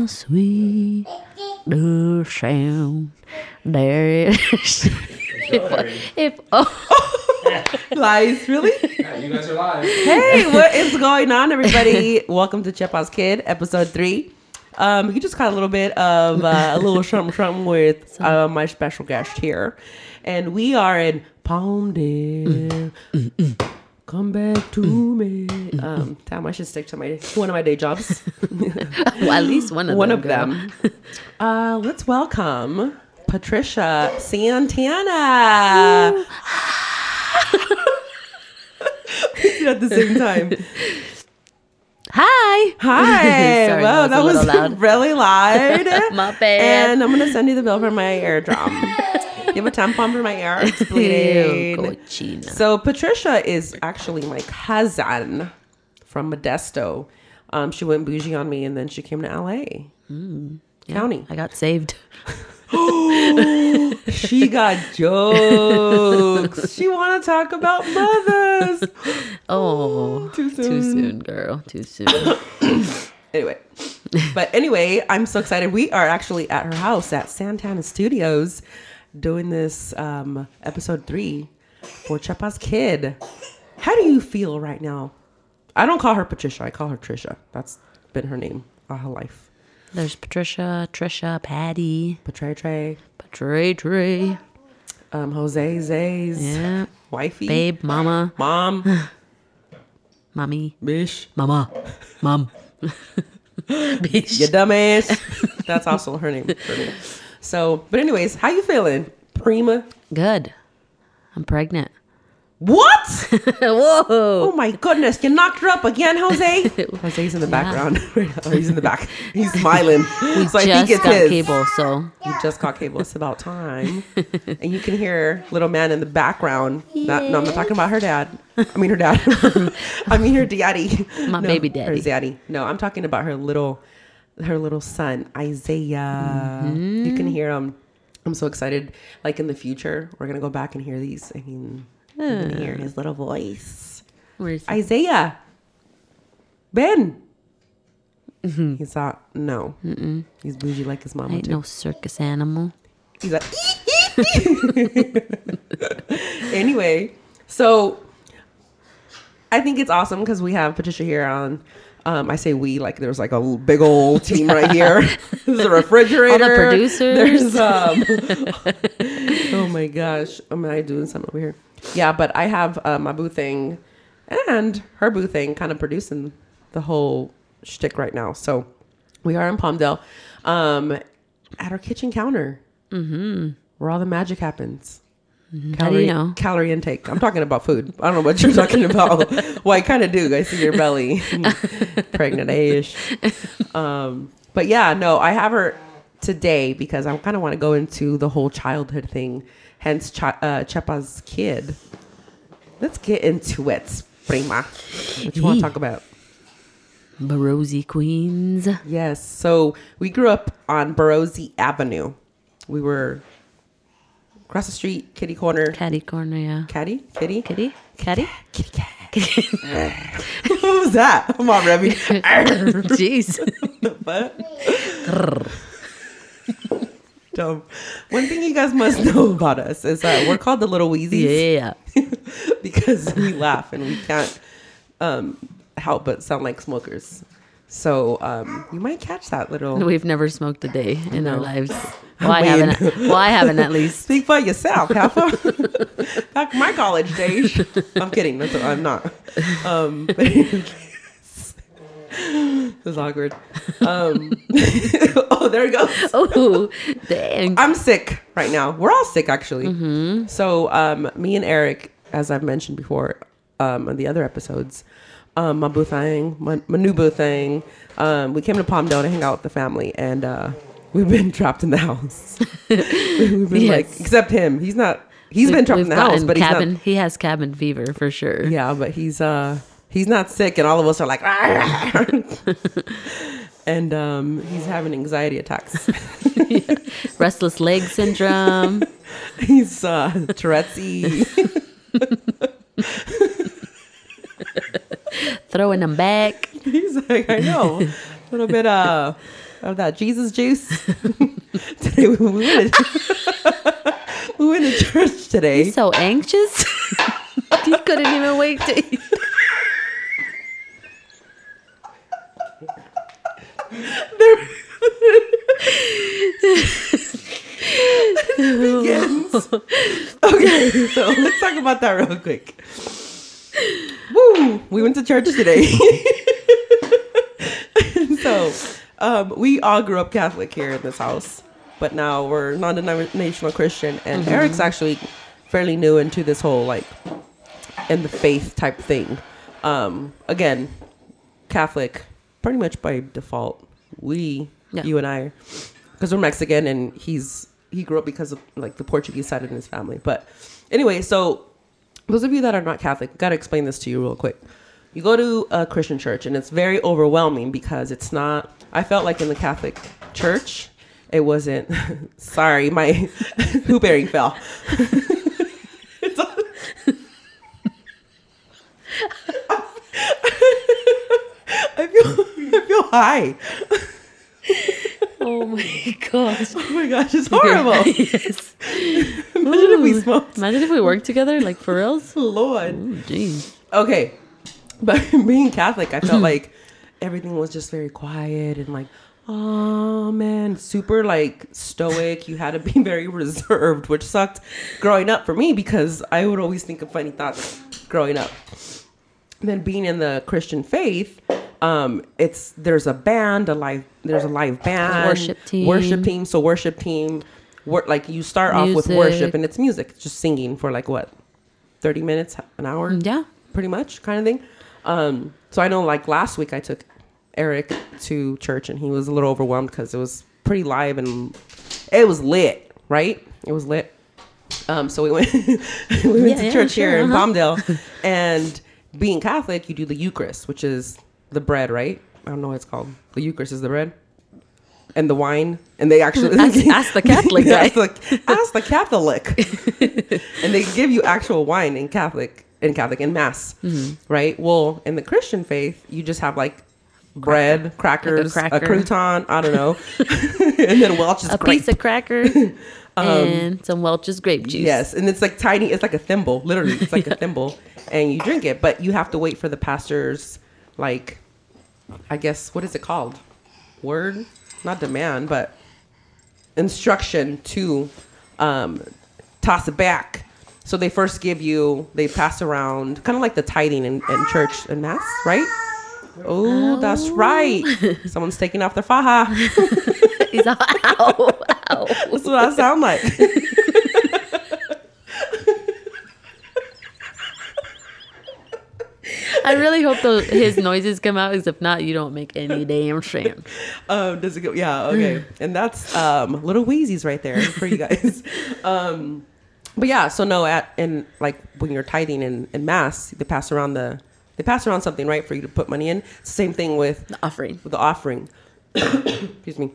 how sweet the sound. There it is. if, if oh, Lies, really? Yeah, you guys are live. hey, what is going on, everybody? Welcome to Chepa's Kid, episode three. Um, you just got a little bit of uh, a little something, something with uh, my special guest here, and we are in Palm Palmdale. Come back to me. Um, damn, I should stick to my one of my day jobs. well, at least one of one them. of them. Uh, let's welcome Patricia Santana. At the same time. Hi. Hi. Sorry, wow, that was, loud. really loud. My bad. and I'm gonna send you the bill for my eardrum. you have a tampon for my ear. It's bleeding. So Patricia is actually my cousin from Modesto. Um, she went bougie on me, and then she came to LA County. I got saved. She got jokes. she want to talk about mothers. Oh, Too soon. too soon, girl. Too soon. Anyway, but anyway, I'm so excited. We are actually at her house at Santana Studios doing this um, episode three for Chepa's Kid. How do you feel right now? I don't call her Patricia. I call her Trisha. That's been her name all her life. There's Patricia, Trisha, Patty, Patray Trey, Patray, Trey. um, Jose Zay's Yeah. wifey, Babe, mama, mom, mommy, bish, mama, mom. Bitch. you dumbass. That's also her name for me. So, but anyways, how you feeling, Prima? Good. I'm pregnant. What? Whoa. Oh my goodness, you knocked her up again, Jose. Jose's in the background. oh, he's in the back. He's smiling. so I think Just got his. cable, so He just got cable. It's about time. and you can hear little man in the background. Not, no, I'm not talking about her dad. I mean her dad. I mean her daddy. My No, baby Her daddy. daddy. No, I'm talking about her little, her little son Isaiah. You can mm-hmm. hear him. I'm so excited. Like in the future, we're gonna go back and hear these. I mean, gonna hear his little voice. where's? Isaiah. Ben. Mm-hmm. He's not. No. He's bougie like his mama ain't too. no circus animal. He's like. anyway, so I think it's awesome because we have Patricia here on. Um, I say we like there's like a big old team right here. There's a refrigerator. All the producers. There's um. oh my gosh, am I doing something over here? Yeah, but I have uh, my boo thing and her boo thing kind of producing the whole shtick right now. So we are in Palmdale, um, at our kitchen counter, mm-hmm. where all the magic happens. How do you know? Calorie intake. I'm talking about food. I don't know what you're talking about. well, I kind of do. I see your belly, pregnant-ish. Um, but yeah, no, I have her today because I kind of want to go into the whole childhood thing. Hence, Ch- uh, Chepa's kid. Let's get into it, prima. What you want to talk about? Barosy Queens. Yes. So we grew up on Barosi Avenue. We were across the street, kitty corner. Caddy corner, yeah. Caddy? Kitty? Kitty? Caddy? Kitty cat. what was that? Come on, Remy. Jeez. what? Dumb. One thing you guys must know about us is that we're called the Little Weezies Yeah. because we laugh and we can't um, help but sound like smokers. So um, you might catch that little. We've never smoked a day in our lives. Well, I mean- haven't. Well, I haven't at least. Speak for yourself, Papa. Back my college days. I'm kidding. That's I'm not. Um, but this is awkward. Um, oh, there we go. Oh, dang. I'm sick right now. We're all sick, actually. So, um, me and Eric, as I've mentioned before um, on the other episodes, um, my boo thing, my, my new boo thing, um, we came to Palm Palmdale to hang out with the family, and uh, we've been trapped in the house. we've been like, except him. He's not. He's been trapped in the house, but he's not. He has cabin fever for sure. Yeah, but he's uh he's not sick, and all of us are like, and um, he's having anxiety attacks. Restless leg syndrome. he's uh Tourette's. throwing them back. He's like, I know. A little bit uh of that Jesus juice. today we, we went to, we went to church today. He's so anxious. he couldn't even wait to eat. begins. okay, so let's talk about that real quick. Woo! We went to church today. so, um, we all grew up Catholic here in this house, but now we're non-denominational Christian, and Eric's actually fairly new into this whole like in the faith type thing. Um, again, Catholic, pretty much by default. We, Yeah. you and I, because we're Mexican, and he's he grew up because of like the Portuguese side in his family. But anyway, so those of you that are not Catholic, I got to explain this to you real quick. You go to a Christian church, and it's very overwhelming because it's not. I felt like in the Catholic church, it wasn't. sorry, my hoop earring fell. I feel I feel high. Oh my gosh. Oh my gosh, it's horrible. yes. Imagine if we Ooh. smoked. Imagine if we worked together, like for reals. Lord. Jeez. Okay. But being Catholic, I felt like everything was just very quiet and like, oh man, super like stoic. You had to be very reserved, which sucked growing up for me because I would always think of funny thoughts growing up. And then being in the Christian faith, um, it's there's a band, a live there's a live band, Worship team. worship team. So worship team, work like you start off with worship and it's music, just singing for like what, thirty minutes, an hour Yeah. pretty much kind of thing. Um, so I know like last week I took Eric to church and he was a little overwhelmed because it was pretty live and it was lit, right? It was lit. Um, so we went we went Yeah, to yeah, church sure, here in uh-huh. Palmdale, and being Catholic, you do the Eucharist, which is the bread, right? I don't know what it's called. The Eucharist is the bread. And the wine, and they actually Ask- ask the Catholic guy. ask, the, ask the Catholic, and they give you actual wine in Catholic in Catholic in Mass, Mm-hmm. right? Well, in the Christian faith, you just have like bread, crackers, a, cracker. crouton, I don't know, and then Welch's grape—a grape. piece of cracker and some Welch's grape juice. Yes, and it's like tiny. It's like a thimble, literally. It's like a thimble, and you drink it, but you have to wait for the pastor's, like, I guess what is it called? Word, not demand, but instruction to um, toss it back. So they first give you, they pass around, kind of like the tithing in, in church and mass, right? Oh, that's right. Someone's taking off their faja. He's all, ow, ow. That's what I sound like. I really hope those, his noises come out, because if not, you don't make any damn sense. Um, does it go? Yeah, okay. And that's um little wheezies right there for you guys. um, but yeah, so no, at and like when you're tithing in, in mass, they pass around the they pass around something right for you to put money in. It's the same thing with The offering. with the offering. Excuse me.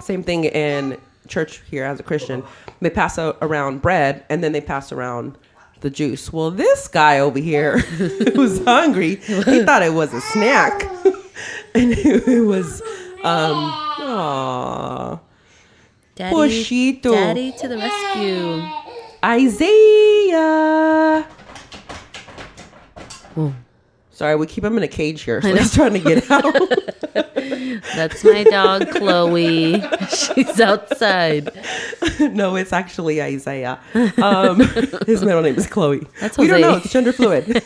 Same thing in church here as a Christian. They pass a, around bread and then they pass around the juice. Well, this guy over here was hungry. He thought it was a snack. and it was um aw, Daddy, Pochito. Daddy to the rescue. Isaiah. Sorry, we keep him in a cage here, so he's trying to get out. that's my dog, Chloe. She's outside. no, it's actually Isaiah. Um, his middle name is Chloe. That's we don't know. It's gender fluid.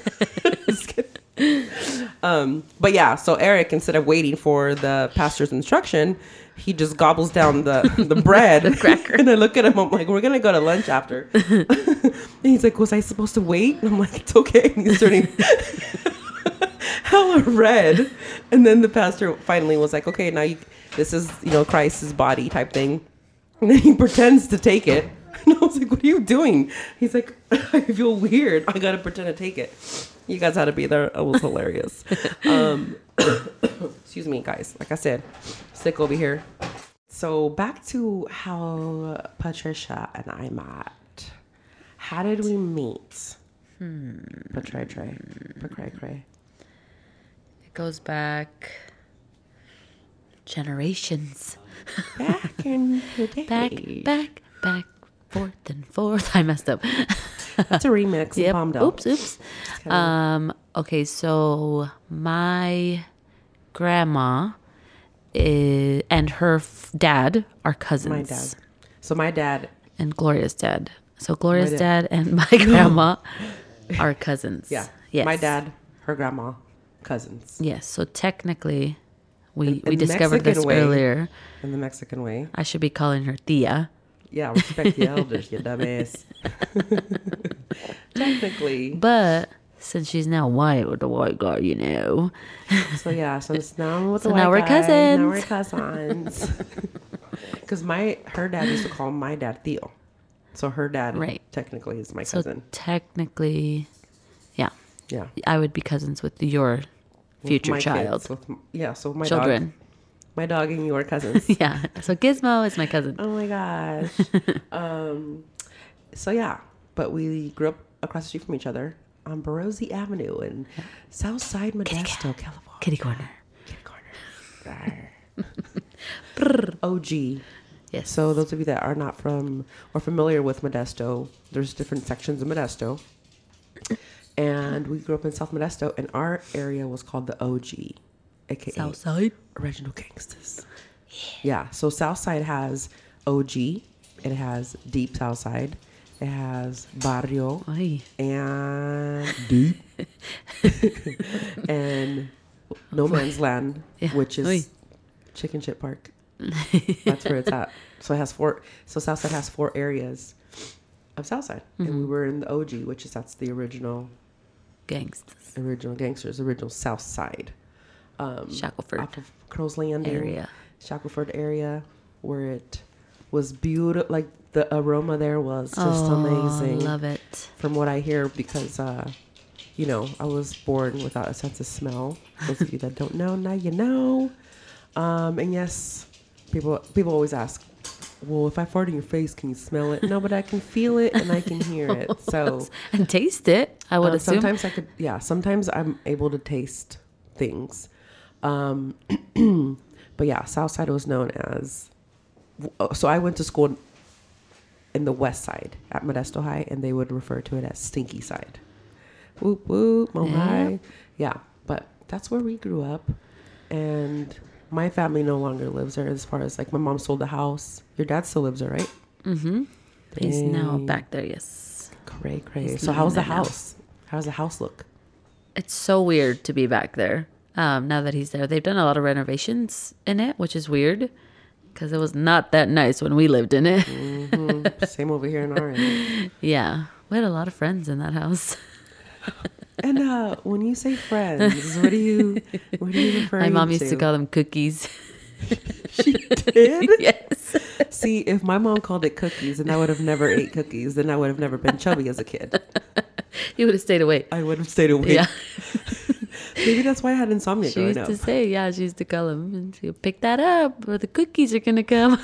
Um, but yeah, so Eric, instead of waiting for the pastor's instruction, he just gobbles down the the bread, the cracker. and I look at him. I'm like, "We're gonna go to lunch after." and he's like, "Was I supposed to wait?" And I'm like, "It's okay." And he's turning hella red. And then the pastor finally was like, "Okay, now you, this is you know Christ's body type thing." And then he pretends to take it. And I was like, what are you doing? He's like, I feel weird. I gotta pretend to take it. You guys had to be there. It was hilarious. um, excuse me, guys. Like I said, sick over here. So back to how Patricia and I met. How did we meet? Hmm. Patray Tray. Patray Cray. It goes back Generations. Back in the day. Back, back, back, forth and forth. I messed up. That's a remix. Yep. Palmdale. Oops, oops. Um, okay, so my grandma is, and her f- dad are cousins. My dad. So my dad. And Gloria's dad. So Gloria's dad. dad. and my grandma are cousins. Yeah. Yes. My dad, her grandma, cousins. Yes. So technically, we, In- we discovered Mexican this way. earlier. In the Mexican way. I should be calling her Tia. Yeah, respect the elders, you dumbass. Technically. But since she's now white with the white guy, you know. So yeah, so it's now with So the now white we're guy, Now we're cousins. Because my her dad used to call my dad Theo, so her dad Right. technically is my So cousin. technically, yeah, Yeah, I would be cousins with your future my child. kids, with yeah, so my Children. dog, my dog and your cousins. yeah. So Gizmo is my cousin. oh my gosh. um, so yeah, but we grew up across the street from each other on Barosi Avenue in Southside Modesto, California. Kitty corner. Kitty corner. OG. Yes. So those of you that are not from or familiar with Modesto, there's different sections of Modesto. And we grew up in South Modesto, and our area was called the OG, aka Southside. Original Gangsters. Yeah. So Southside has OG, it has Deep Southside, it has Barrio, Ay. and Deep, and No Man's Land, Yeah. which is Oy. Chicken Shit Park. That's where it's at. So it has four. So Southside has four areas of Southside, and Mm-hmm. we were in the OG, which is that's the original, Gangsters. original gangsters, original South Side. Um, Shackleford off of Crow's Landing area. Shackleford area, where it was beautiful. Like the aroma there was just oh, amazing. love it. From what I hear, because uh, you know, I was born without a sense of smell. Those of you that don't know, now you know. Um, and yes, people people always ask, well, if I fart in your face, can you smell it? No, but I can feel it and I can hear it. So And taste it. I would uh, assume. sometimes I could, yeah. Sometimes I'm able to taste things. Um, but yeah, Southside was known as. oh, So I went to school in the West Side at Modesto High, and they would refer to it as Stinky Side. Whoop whoop, Mo Yeah. Yeah, but that's where we grew up, and my family no longer lives there. As far as like my mom sold the house, your dad still lives there, right? mm-hmm. He's now back there. Yes. Cray cray. He's So how's the there now. house? How's the house look? It's so weird to be back there. Um, now that he's there, they've done a lot of renovations in it, which is weird because it was not that nice when we lived in it. Mhm. Same over here in our end. yeah, we had a lot of friends in that house. And uh, when you say friends, what do you what do you refer My mom used to call them cookies. She did. yes. See, if my mom called it cookies, and I would have never ate cookies, then I would have never been chubby as a kid. You would have stayed awake. I would have stayed awake. Yeah. Maybe that's why I had insomnia She used up. to say, yeah, she used to call them and she would pick that up or the cookies are going to come.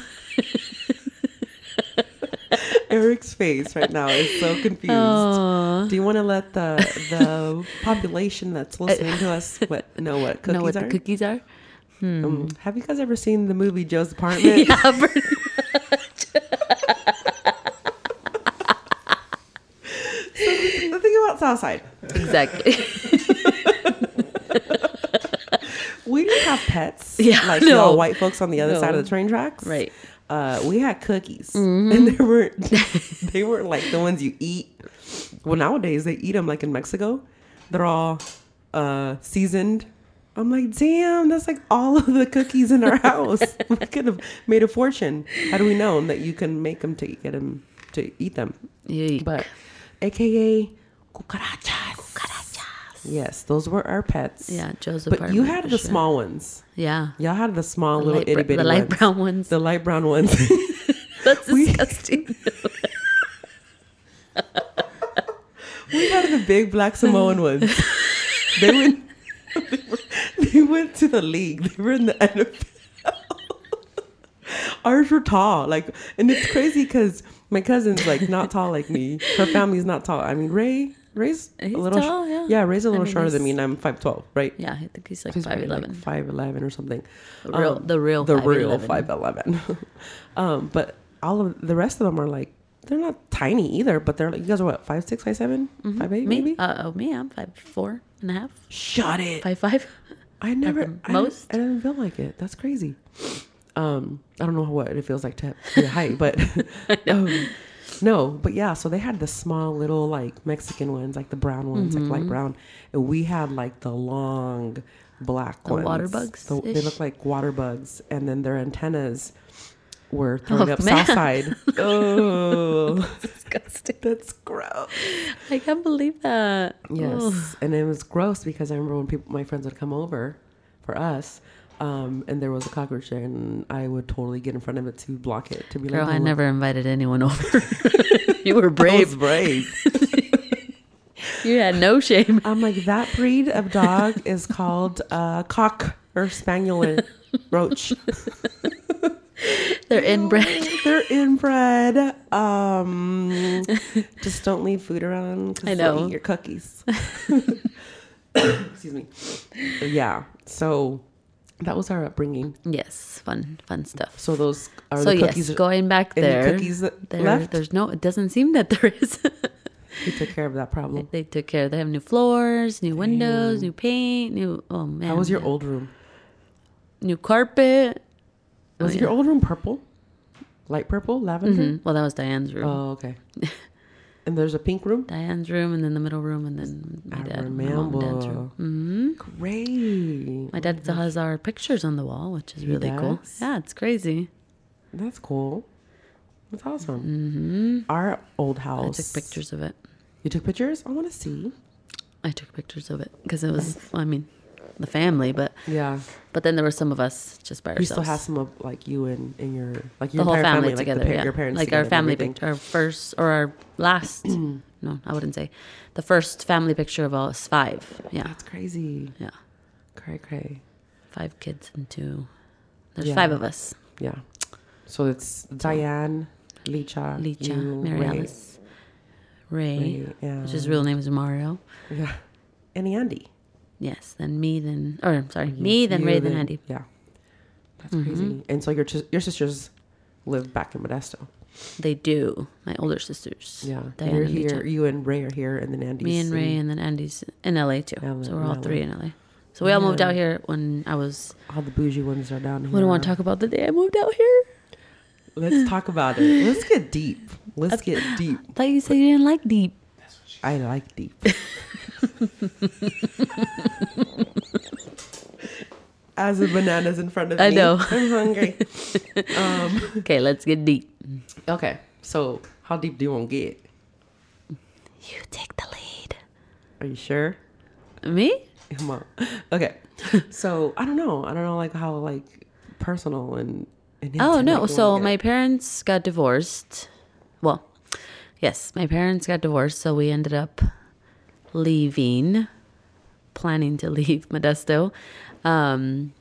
Eric's face right now is so confused. Oh. Do you want to let the the population that's listening to us what know what cookies know what are? the cookies are? Um, have you guys ever seen the movie Joe's Apartment? yeah, pretty the thing about Southside, exactly. we don't have pets. Yeah, like no. y'all white folks on the other side of the train tracks. right. Uh, we had cookies, Mm-hmm. and they weren't they weren't like the ones you eat. Well, nowadays they eat them like in Mexico. They're all uh, seasoned. I'm like, damn, that's like all of the cookies in our house. we could have made a fortune had we known that you can make them to get them to eat them. But, AKA cucarachas. Yes, those were our pets. yeah, Joe's But you had the sure. small ones. Yeah. Y'all had the small The little itty bitty the light ones. brown ones. The light brown ones. That's we- disgusting. We had the big black Samoan ones. They went. They, were, they went to the league. They were in the NFL. Ours were tall, like, and it's crazy because my cousin's like not tall like me. Her family's not tall. I mean, Ray, Ray's a He's little. sh- tall, yeah. yeah, Ray's a I little mean, shorter than me, and I'm five twelve, right? Yeah, I think he's like he's five eleven, like five eleven or something. the real, Um, the real, the real 5'11". um, but all of the rest of them are like they're not tiny either, but they're like you guys are what five six, five seven, five eight, Me? maybe. Uh, oh, me, I'm five four and a half, Shut it! five five. I never I most? I didn't feel like it. That's crazy. Um, I don't know what it feels like to be a height, but um, no, but yeah. So they had the small little like Mexican ones, like the brown ones, like Mm-hmm. light brown, and we had like the long black The ones. water bugs The- they look like water bugs, and then their antennas were thrown Oh, up man. south side. oh, Disgusting. that's gross. I can't believe that. Yes, Ugh. and it was gross because I remember when people, my friends would come over for us, um, and there was a cockroach there, and I would totally get in front of it to block it to be Girl, like, I "No, never invited anyone over. you were brave. brave. You had no shame. I'm like that breed of dog is called uh, cock or spaniel roach. They're inbred. They're inbred. Um, just don't leave food around. 'cause I know. eat your cookies. Excuse me. Yeah. So that was our upbringing. Yes, fun, fun stuff. So those are so the yes, cookies. going back any there, cookies that there left? there's no. It doesn't seem that there is. we took care of that problem. they took care. They have new floors, new windows, new paint, new. Oh man, How was your old room? new carpet? Was Oh, your old room purple? Light purple, lavender. Mhm. Well, that was Diane's room. Oh, okay. and there's a pink room. Diane's room, and then the middle room, and then my I dad, my mom, and dad's room. remember. hmm Great. My dad still has our pictures on the wall, which is He really cool. Yeah, it's crazy. That's cool. That's awesome. hmm Our old house. I took pictures of it. You took pictures? I want to see. I took pictures of it because it was. Well, I mean, the family, but Yeah. but then there were some of us just by You ourselves. still have some of like you and, and your like your the whole entire family, like, the together. yeah, Your parents like our family picture, our first or our last. no, I wouldn't say the first family picture of us five. Yeah, That's crazy. yeah, Cray cray. five kids and two. There's Yeah. five of us. Yeah. So it's Diane, Licha, Licha, you, Mary Ray, Alice, Ray, Ray, yeah. which his real name is Mario. Yeah. And Andy. Yes, then me, then or sorry, me, then You, Ray, then Andy. Yeah. That's Mm-hmm. crazy. And so your your sisters live back in Modesto. They do. My older sisters. Yeah. Diane You're and here. Licha. You and Ray are here, and then Andy's Me and Ray, in- and then Andy's in LA too. LA, so we're all LA. three in LA. So we all moved out here when I was. all the bougie ones are down here. We don't want to talk about the day I moved out here. Let's talk about it. Let's get deep. Let's get deep. I thought you said you didn't like deep. I like deep. As the bananas in front of I me. I know. I'm hungry. um, Okay, let's get deep. okay. So, how deep do you want to get? You take the lead. Are you sure? Me? Come on. Okay. So, I don't know. I don't know, like, how, like, personal and. and Oh no! So my parents got divorced. Well, yes, my parents got divorced, so we ended up leaving, planning to leave Modesto, um,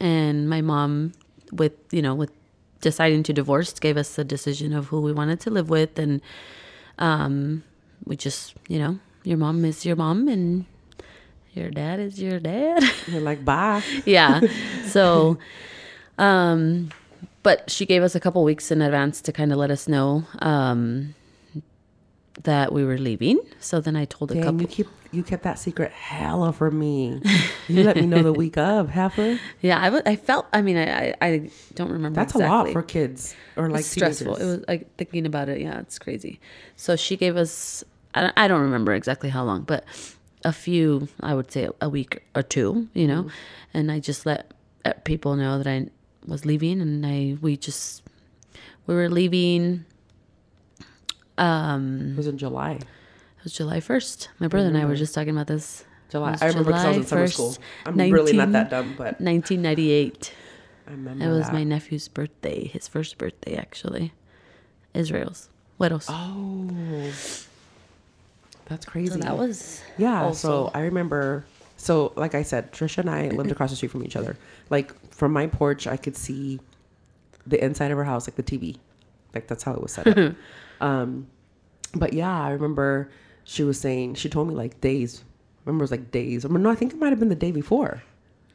and my mom, with you know, with deciding to divorce, gave us the decision of who we wanted to live with, and um, we just, you know, your mom is your mom, and your dad is your dad. You're like, bye. yeah. So, um, but she gave us a couple weeks in advance to kind of let us know um, that we were leaving. So then I told a Dang, couple. you keep you kept that secret hella from me. You let me know the week of, heifer. Yeah, I, w- I felt. I mean, I I, I don't remember. That's exactly. a lot for kids or like It's stressful. teenagers. It was like thinking about it. Yeah, it's crazy. So she gave us. I don't, I don't remember exactly how long, but a few. I would say a week or two. You know, mm-hmm. and I just let people know that I was leaving, and I we just we were leaving. Um, It was in July. it was July first. My brother and I were just talking about this. July. I remember because I was in summer school. I'm really not that dumb, but 1998. I remember It was that. my nephew's birthday, his first birthday actually. Israel's. What else? Oh, that's crazy. so that was yeah. also- So I remember. So like I said, Trisha and I lived across the street from each other. Like from my porch, I could see the inside of her house, like the TV. Like that's how it was set up. um, but yeah, I remember she was saying she told me like days. I remember it was like days. I mean, no, I think it might have been the day before.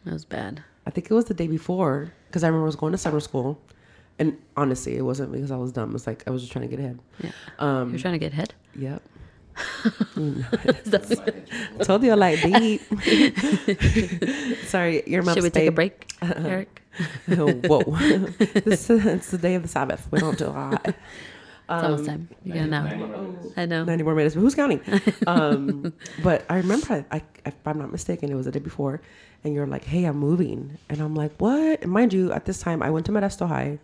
That was bad. I think it was the day before because I remember I was going to summer school, and honestly, it wasn't because I was dumb. It was like I was just trying to get ahead. Yeah. Um, You're trying to get ahead. Yep. Told you I like deep. Sorry, your mom. Should we take a break, Eric? Whoa! this, it's the day of the Sabbath. We don't do that. It's almost time. You're gonna know. I know. 90 more minutes, but who's counting? Um, but I remember, I, I, if I'm not mistaken, it was the day before, and you're like, hey, I'm moving. And I'm like, what? And mind you, at this time, I went to Modesto High.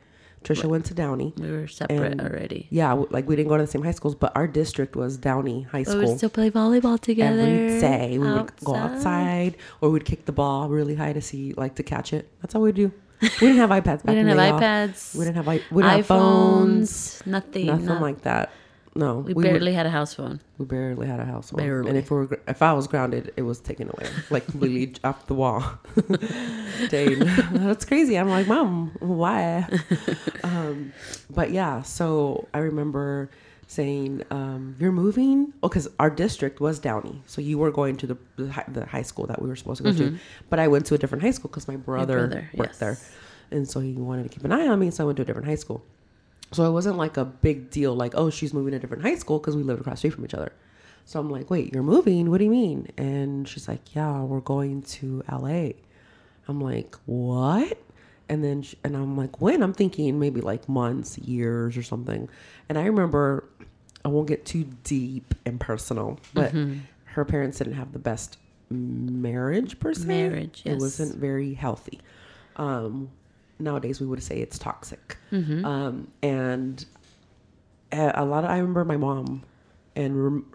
Trisha went to Downey. We were separate And- already. Yeah, like we didn't go to the same high schools, but our district was Downey High But we'd still play volleyball together. Every day we would go outside or we'd kick the ball really high to see, like to catch it. That's all we do. We didn't have iPads back We didn't have the day, y'all. iPads. We didn't have i- we didn't have phones. iPhones. Nothing. Nothing no. like that. No, we, would- barely had a house phone. We barely had a house phone. Barely. And if we were, if I was grounded, it was taken away, like completely off the wall. Dang, that's crazy. I'm like, mom, why? um, but yeah, so I remember saying, um, "You're moving." Oh, because our district was Downey, so you were going to the the high, the high school that we were supposed to go to. But I went to a different high school because my brother, Mm-hmm. brother, worked yes. there, and so he wanted to keep an eye on me. So I went to a different high school. So it wasn't like a big deal, like, oh, she's moving to a different high school because we lived across the street from each other. So I'm like, wait, you're moving? What do you mean? And she's like, yeah, we're going to LA. I'm like, what? And then, sh and I'm like, when? I'm thinking maybe like months, years, or something. And I remember, I won't get too deep and personal, but Mm-hmm. her parents didn't have the best marriage per se. Marriage, It wasn't very healthy. Um, nowadays we would say it's toxic. Mm-hmm. Um, and a a lot of, I remember my mom and rem-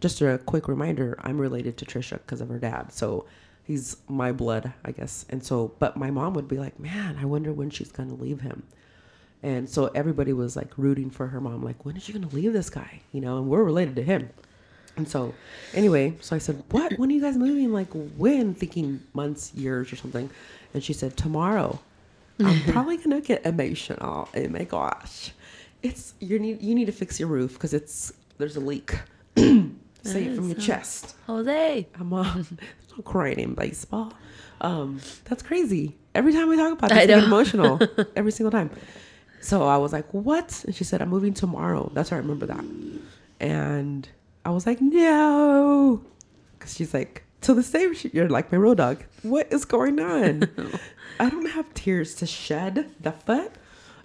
just a quick reminder, I'm related to Trisha because of her dad. So he's my blood, I guess. And so, but my mom would be like, man, I wonder when she's going to leave him. And so everybody was like rooting for her mom, like, when is she going to leave this guy? You know, and we're related to him. And so, anyway, so I said, What? When are you guys moving? Like, when? Thinking months, years, or something. And she said, Tomorrow. I'm probably going to get emotional. Oh my gosh. It's, you need, you need to fix your roof because it's, there's a leak. Say it from your chest. Jose. I'm uh, there's no crying in baseball. Um, that's crazy. Every time we talk about this, I I get emotional. every single time. So I was like, "What?" And she said, "I'm moving tomorrow." That's how I remember that. And I was like, "No," because she's like, "To this day, she- you're like my road dog. What is going on? I don't have tears to shed. The fuck."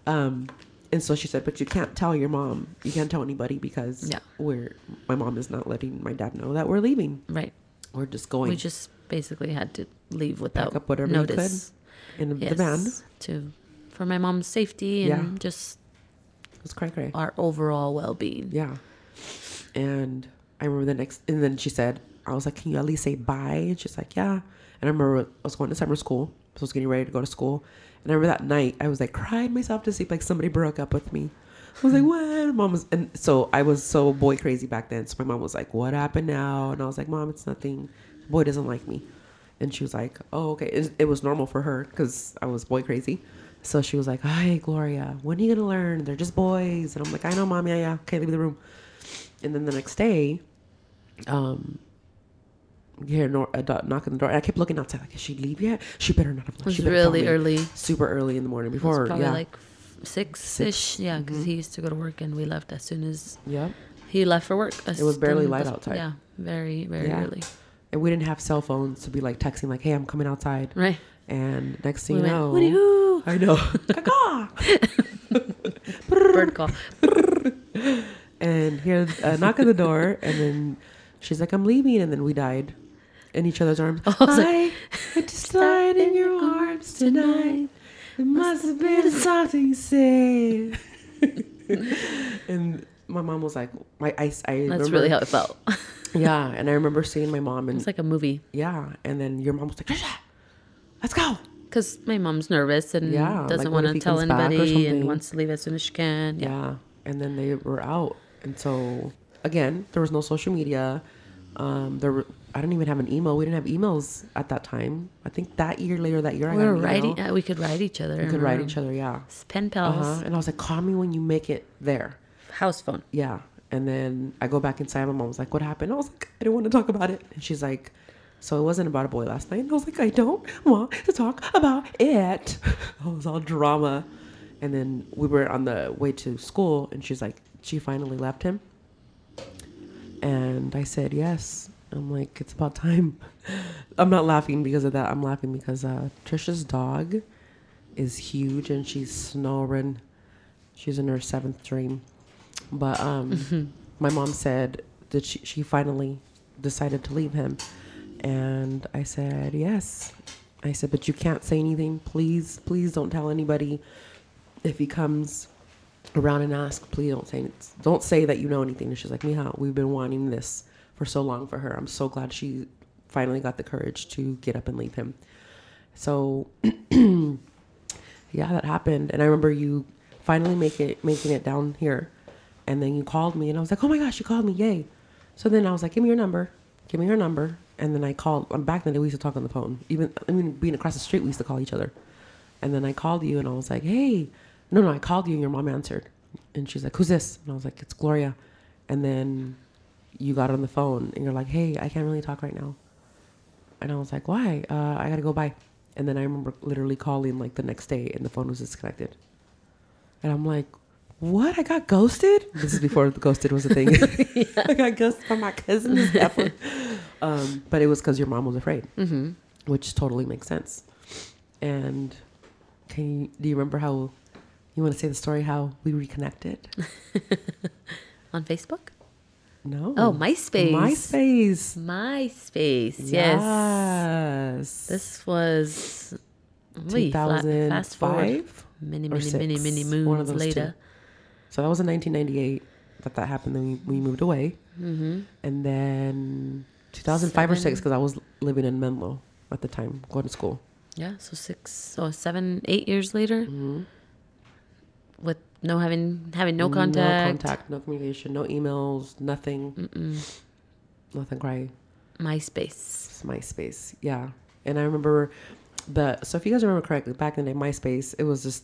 Um, and so she said, "But you can't tell your mom. You can't tell anybody because Yeah. we're my mom is not letting my dad know that we're leaving. Right. We're just going We just basically had to leave without up whatever notice. in the van. to for my mom's safety and Yeah. just was cray cray. our overall well-being. Yeah. And I remember the next, and then she said, I was like, can you at least say bye? And she's like, yeah. And I remember I was going to summer school. So I was getting ready to go to school. And I remember that night, I was like, cried myself to sleep like somebody broke up with me. I was like, what? Mom was, and so I was so boy crazy back then. So my mom was like, what happened now? And I was like, mom, it's nothing. Boy doesn't like me. And she was like, oh, okay. It, it was normal for her because I was boy crazy. So she was like, hi, Gloria, when are you going to learn? They're just boys. And I'm like, I know, mom. Yeah, yeah. Okay, leave the room. And then the next day, um, hear nor- a do- knock on the door. And I kept looking outside, like, is she leave yet? She better not have It left. was She better really early. Super early in the morning before. probably yeah. like six ish. Yeah, because mm-hmm. he used to go to work and we left as soon as Yep. he left for work. It was barely light was- outside. Yeah, very very Yeah. early. And we didn't have cell phones to be like texting, like, hey, I'm coming outside. Right. And next thing We you went, know, "Hooty-hoo." I know. Bird call. and hear a uh, knock on the door, and then she's like, "I'm leaving," and then we died in each other's arms. I was like, I had to slide in your arms tonight. It must have been something safe. and my mom was like, "My I, I That's remember- really how it felt. yeah." And I remember seeing my mom, and it's like a movie. yeah, and then your mom was like, "Trisha, let's go." Because my mom's nervous and Yeah, doesn't what want to tell comes back or anybody and wants to leave as soon as she can. Yeah. Yeah. And then they were out. And so again, there was no social media. Um, there were, I don't even have an email. We didn't have emails at that time. I think that year later that year I We got were writing. uh, we could write each other. We could write each other, yeah. Pen pals. Uh-huh. And I was like, call me when you make it there. House phone. Yeah. And then I go back inside. My mom was like, "What happened?" I was like, "I don't want to talk about it." And she's like, "So it wasn't about a boy last night?" And I was like, "I don't want to talk about it." I was all drama. And then we were on the way to school, and she's like, "She finally left him." And I said, "Yes." I'm like, "It's about time." I'm not laughing because of that. I'm laughing because uh, Trisha's dog is huge, and she's snoring. She's in her seventh dream. But um, my mom said that she, she finally decided to leave him. And I said, yes. I said, but you can't say anything. Please, please don't tell anybody. If he comes around and asks, please don't say don't say that you know anything. And she's like, Mija, we've been wanting this for so long for her. I'm so glad she finally got the courage to get up and leave him. So yeah, that happened. And I remember you finally make it making it down here and then you called me and I was like, Oh my gosh, you called me, yay. So then I was like, Give me your number. Give me your number. And then I called I'm back then we used to talk on the phone. Even I mean being across the street we used to call each other. And then I called you and I was like, Hey no no, I called you and your mom answered. And she's like, Who's this? And I was like, It's Gloria. And then you got on the phone and you're like, Hey, I can't really talk right now. And I was like, Why? Uh, I gotta go by. And then I remember literally calling like the next day and the phone was disconnected. And I'm like, what? I got ghosted? This is before the ghosted was a thing. I got ghosted by my cousin. um, but it was because your mom was afraid, Mm-hmm. which totally makes sense. And can you, do you remember how you want to say the story how we reconnected? On Facebook? No. Oh, MySpace. MySpace. MySpace. Yes. Yes. This was wait, fast forward 2005. many, or many, many, six. many moons later. So that was in 1998 that that happened. Then we, we moved away. Mm-hmm. And then 2005 or. 6 because I was living in Menlo at the time, going to school. Yeah, so six, oh, seven, eight years later, Mm-hmm. with no having having no contact. No contact, no communication, no emails, nothing. Mm-mm. Nothing cry. MySpace. It's MySpace. Yeah. And I remember the, so if you guys remember correctly, back in the day, MySpace, it was just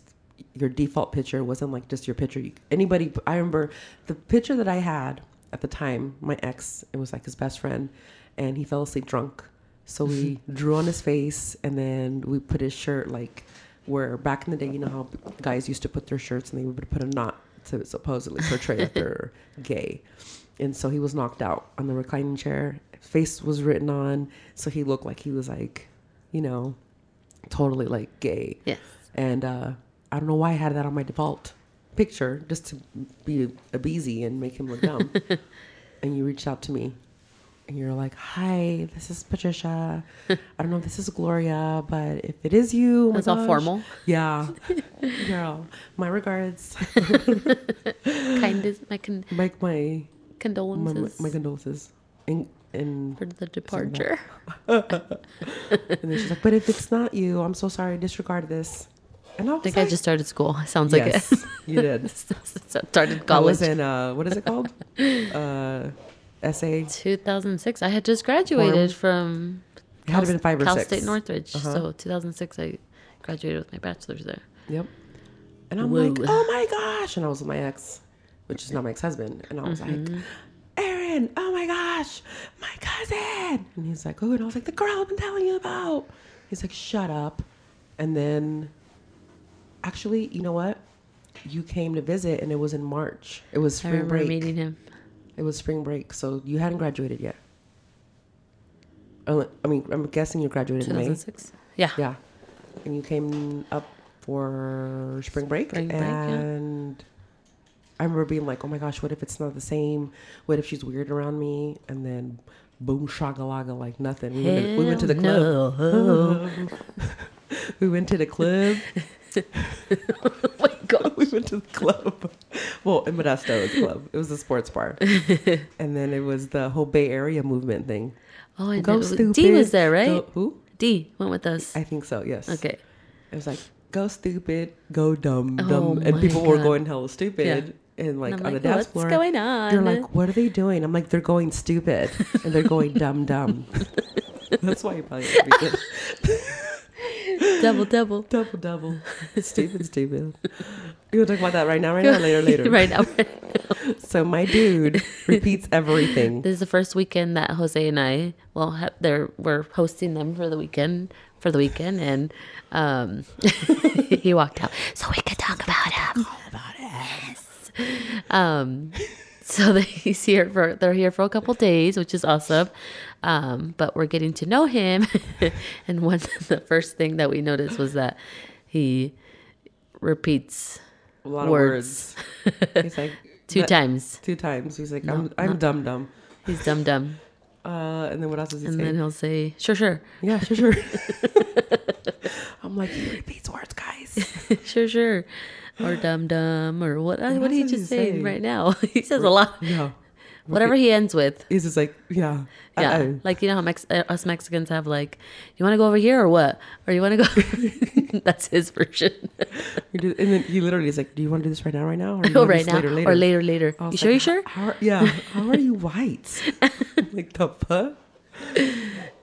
your default picture. It wasn't like just your picture. Anybody, I remember the picture that I had at the time, my ex, it was like his best friend, and he fell asleep drunk. So we drew on his face and then we put his shirt like where back in the day, you know how guys used to put their shirts and they would put a knot to supposedly portray that they're gay. And so he was knocked out on the reclining chair. Face was written on, so he looked like he was like, you know, totally like gay. Yes. And uh, I don't know why I had that on my default picture just to be a beezy and make him look dumb. and you reached out to me and you're like, "Hi, this is Patricia. I don't know if this is Gloria, but if it is you, oh my That's all formal. Yeah, girl. My regards. kind of my con- Make my my, condolences my condolences. And and for the departure. and then she's like, "But if it's not you, I'm so sorry. Disregard this." And I I think like, I just started school. Sounds like it. you did. started I college. was in uh, what is it called? Uh, essay. 2006. I had just graduated from It had been five or Cal six. State Northridge. Uh-huh. So 2006, I graduated with my bachelor's there. Yep. And I'm Whoa. like, oh my gosh. And I was with my ex, which is not my ex husband. And I was Mm-hmm. like, Aaron, oh my gosh, my cousin. And he's like, oh, and I was like, the girl I've been telling you about. He's like, shut up. And then, actually, you know what? You came to visit, and it was in March. It was I spring remember break. meeting him. It was spring break, so you hadn't graduated yet. I mean, I'm guessing you graduated in May. 2006. Yeah. Yeah. And you came up for spring break. Spring break, yeah. and I remember being like, oh my gosh, what if it's not the same? What if she's weird around me? And then boom, shagalaga, like nothing. We, went to, we went to the club. No. We went to the club. we went to the club. Well, in Modesto, it was a club. It was a sports bar. and then it was the whole Bay Area movement thing. Oh, I Go stupid. D was there, right? Go- who? D went with us. I think so, yes. Okay. It was like go stupid, go dumb, Oh dumb, and people were God. going hella stupid, Yeah. and like And on like, the dance "What's floor. going on?" They're like, "What are they doing?" I'm like, "They're going stupid, and they're going dumb, dumb." That's why you probably. Double, double. Double double. stupid, stupid. You want to talk about that right now, right now, later, later. right now. So my dude repeats everything. This is the first weekend that Jose and I, well, ha- they're we're hosting them for the weekend for the weekend, and um, he walked out so we could talk about him. about it. Um, so they, he's here for they're here for a couple days, which is awesome. Um, but we're getting to know him, and one the first thing that we noticed was that he repeats A lot words, of words. He's like two that- times. Two times. He's like, I'm I'm dumb dumb. He's dumb dumb, Uh, and then what else does he and say? then he'll say, "Sure, sure." yeah, sure, sure. I'm like, he repeats words, guys. sure, sure. Or dum dum, or what? what else did he just say say? right now? he says a lot. Yeah. Whatever he ends with. He's just like, yeah. Yeah. Uh-oh. Like, you know how Mex- uh, us Mexicans have, like, you want to go over here or what? Or you want to go. That's his version. And then he literally is like, do you want to do this right now, right now? Or, oh, right now. Or later, later. I You sure, like, you sure? How, how- yeah. How are you white? like the fuck?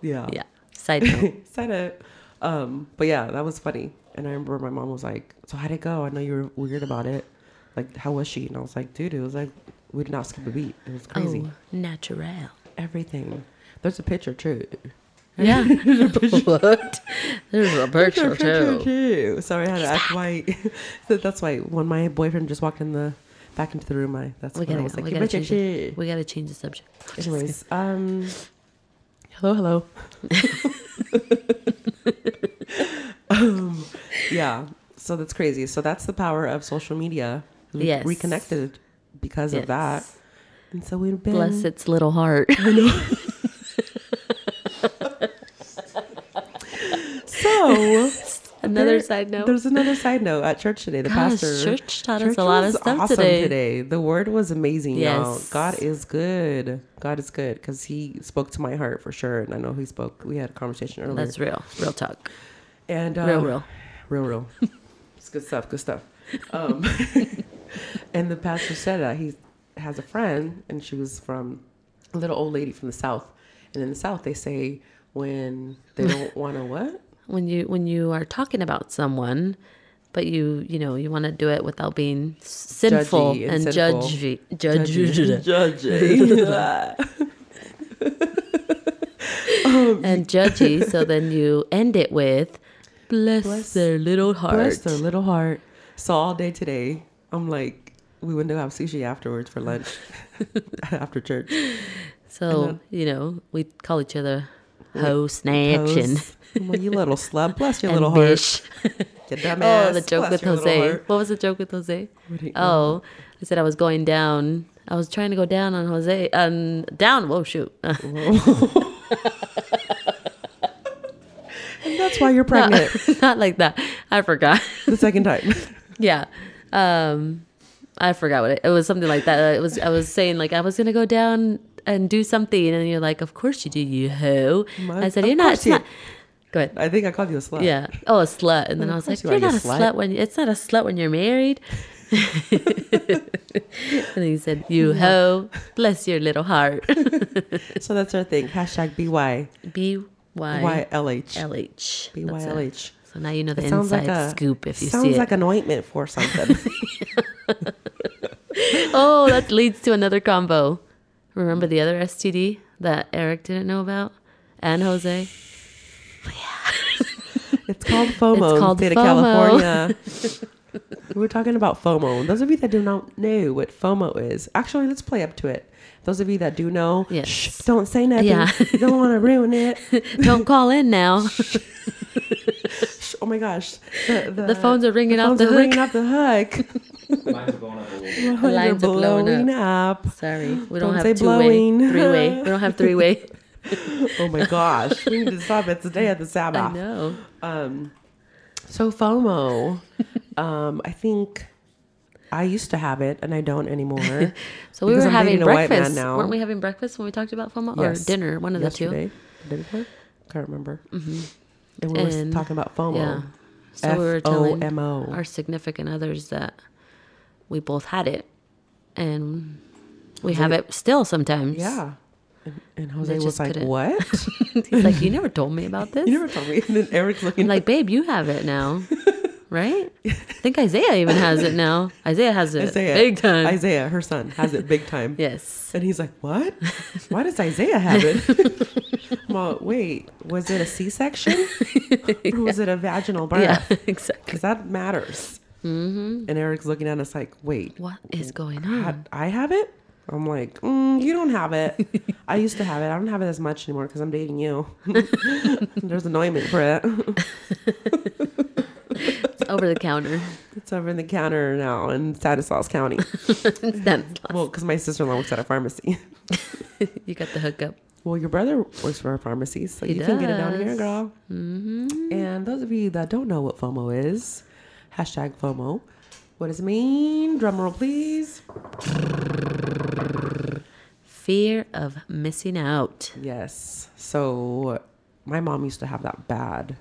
Yeah. Yeah. Side note. Side note. Um, but yeah, that was funny. And I remember my mom was like, "So how'd it go? I know you were weird about it. Like, how was she?" And I was like, "Dude, it was like we did not skip a beat. It was crazy. Oh, natural. Everything. There's a picture too. Yeah. there's a what? There's a picture, too. too. Sorry, I had to act white. so that's why when my boyfriend just walked in the back into the room, I that's We when I gotta, was like, we, gotta change the, shit." we gotta change the subject. Anyways, um, hello, hello. um, yeah. So that's crazy. So that's the power of social media. We Yes. reconnected because Yes. of that, and so we've been. Bless its little heart. So Another there- side note. There's another side note at church today. The Gosh, pastor church taught us church a lot of stuff awesome today. The word was amazing. Y'all. Yes. God is good. God is good because He spoke to my heart for sure, and I know He spoke. We had a conversation earlier. That's real. Real talk. And uh, Real, real. real, real. it's good stuff. Good stuff. Um, and the pastor said that he has a friend, and she was from a little old lady from the south. And in the south, they say when they don't want to what when you when you are talking about someone but you you know you want to do it without being sinful Judgy and and, sinful. judgy judge judging. and judgy so then you end it with bless, Bless- their little heart Bless their little heart. So all day today, I'm like, we went to have sushi afterwards for lunch. After church. so then- you know we call each other ho snatch and, Pose. You little slut, bless your little heart. bish. You dumbass. oh the joke bless with jose. what was the joke with jose? Oh i said i was going down. I was trying to go down on jose um down. Whoa shoot And that's why you're pregnant not, not like that i forgot the second time. Yeah. Um I forgot what it, it was something like that. It was I was saying like I was gonna go down and do something and you're like, Of course you do, you hoe. My- I said, You're not course it's you- not Go ahead. I think I called you a slut. Yeah. Oh, a slut. And then Well, I was like, course you are, You're you not a slut." slut when it's not a slut when you're married. and then he said, You hoe, bless your little heart. So that's our thing. Hashtag BY. B Y YLH. L H. BYLH. So now you know the It sounds inside like a scoop if you sounds see it. like an ointment for something. Oh, that leads to another combo. Remember the other STD that Eric didn't know about? And Jose? Yeah. It's called FOMO It's called in the state FOMO. of California. We're talking about FOMO. Those of you that do not know what FOMO is, actually, let's play up to it. Those of you that do know, Yes. shh, don't say nothing. Yeah. You don't want to ruin it. Don't call in now. Oh my gosh, the, the, The phones are ringing off phones the are hook. ringing off the hook. Mine's going up a little bit. Lines Lines are are blowing blowing up. Sorry, we Don't don't, say have two way, blowing. three way. We don't have three way. Oh my gosh, we need to stop it today at the Sabbath. I Sabbath. know. Um, so FOMO, um, I think I used to have it and I don't anymore. So we were I'm having a white man breakfast. now. Weren't we having breakfast when we talked about FOMO Yes. or dinner? One of the two. Yesterday, the day? Can't remember. Mm-hmm. And we were talking about FOMO. Yeah. So we were telling F-O-M-O. our significant others that we both had it, and we have it still sometimes. Yeah. And, and Jose was like, couldn't- what? He's like, you never told me about this. you never told me. And then Eric's looking like, babe, you have it now, right? I think Isaiah even has it now. Isaiah has it Isaiah, big time. Isaiah, her son, has it big time. Yes. And he's like, what? Why does Isaiah have it? I'm wait, was it a C-section? Or was it a vaginal birth? Yeah, exactly. Because that matters. Mm-hmm. And Eric's looking at us like, wait, What is going on? I have it? I'm like, mm, you don't have it. I used to have it. I don't have it as much anymore because I'm dating you. There's an ointment for it. Over the counter. It's over the counter now in Stanislaus County. That's- Well, because my sister-in-law works at a pharmacy. you got the hookup. Well, your brother works for a pharmacy, so He you can get it down here, girl. Mm-hmm. And those of you that don't know what FOMO is, hashtag FOMO. What does it mean? Drum roll, please. Fear of missing out. Yes. So my mom used to have that bad.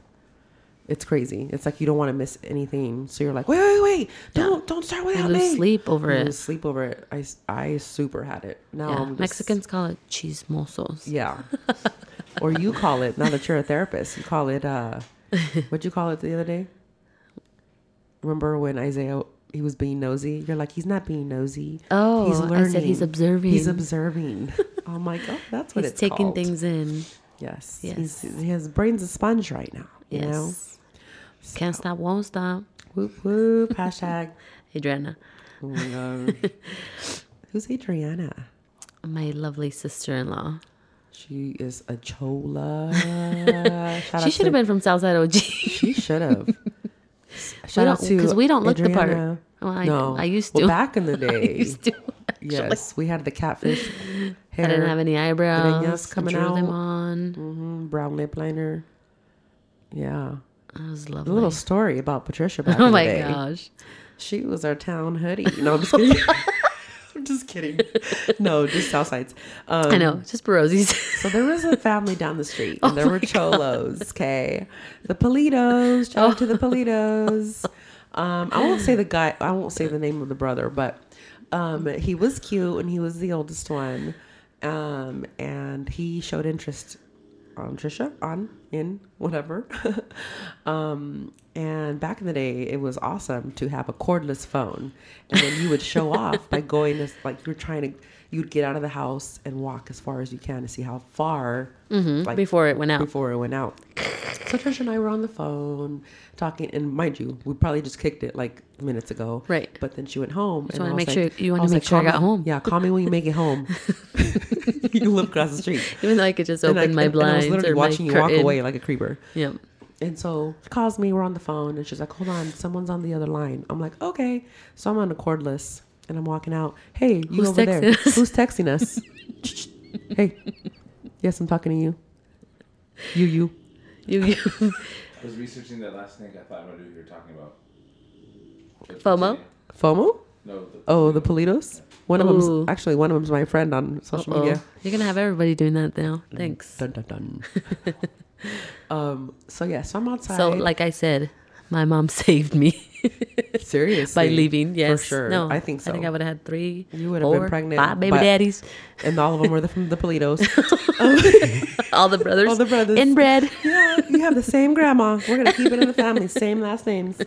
It's crazy. It's like you don't want to miss anything. So you're like, wait, wait, wait, don't, don't start You without lose me. sleep over You it. sleep over it. I, I super had it. Now Yeah. I'm just- Mexicans call it chismosos. Yeah. or you call it, now that you're a therapist, you call it, uh, what'd you call it the other day? Remember when Isaiah, he was being nosy? You're like, he's not being nosy. Oh, I said he's observing. He's observing. I'm like, oh, that's what He's it's taking called. things in. Yes. Yes. He's, his brain's a sponge right now. You know? Yes. Can't stop, won't stop. Whoop, whoop. Hashtag. Adriana, Oh my God. Who's Adriana? my lovely sister-in-law. She is a chola. Shout She should have been from Southside OG. She should have. Shout out to because we don't look the part. Adriana. Well, I, no, I used Well, to. back in the I day, used to. Actually. yes, we had the catfish hair. I didn't have any eyebrows. greñas coming drew them out. on. hmm brown lip liner. Yeah, Was a lovely. little story about Patricia back oh in the my day. gosh. She was our town hoodie. No, I'm just kidding. I'm just kidding. No, just Southsides. Um, I know, just Barozzi's. So there was a family down the street, and Oh there were cholos. Okay, the Politos. Shout out to the Oh. Politos. Um, I won't say the guy. I won't say the name of the brother, but um, he was cute, and he was the oldest one. Um, and he showed interest on Trisha, on in whatever. um, and back in the day, it was awesome to have a cordless phone, and then you would show off by going as like you were trying to. You'd get out of the house and walk as far as you can to see how far like, before it went out. before it went out. So Trisha and I were on the phone talking, and mind you, we probably just kicked it like minutes ago. Right. But then she went home. Just and I was make sure- you wanna was make sure I got me- home." Yeah, call me when you make it home. you live across the street. Even though I could just And open I, my and- and I was literally watching my you walk away like a creeper. Yep. And so she calls me, we're on the phone, and she's like, Hold on, someone's on the other line. I'm like, Okay. So I'm on a cordless and I'm walking out. Hey, you Who's over there. us? Who's texting us? hey. Yes, I'm talking to you. You, you. You, you I was researching that last thing. I thought I knew who you were talking about. FOMO? FOMO? No. The, Oh, the Politos? One of Ooh. them's actually one of them's my friend on social Uh-oh. media. You're gonna have everybody doing that now. Thanks. Dun dun dun. um. So yeah, so I'm outside. So, like I said, my mom saved me seriously by leaving. Yes, for sure. No, I think so. I think I would have had three. You would have been pregnant, Five baby but- daddies. and all of them were the, from the Politos. All the brothers. All the brothers. Inbred. yeah, you have the same grandma. We're gonna keep it in the family, same last names.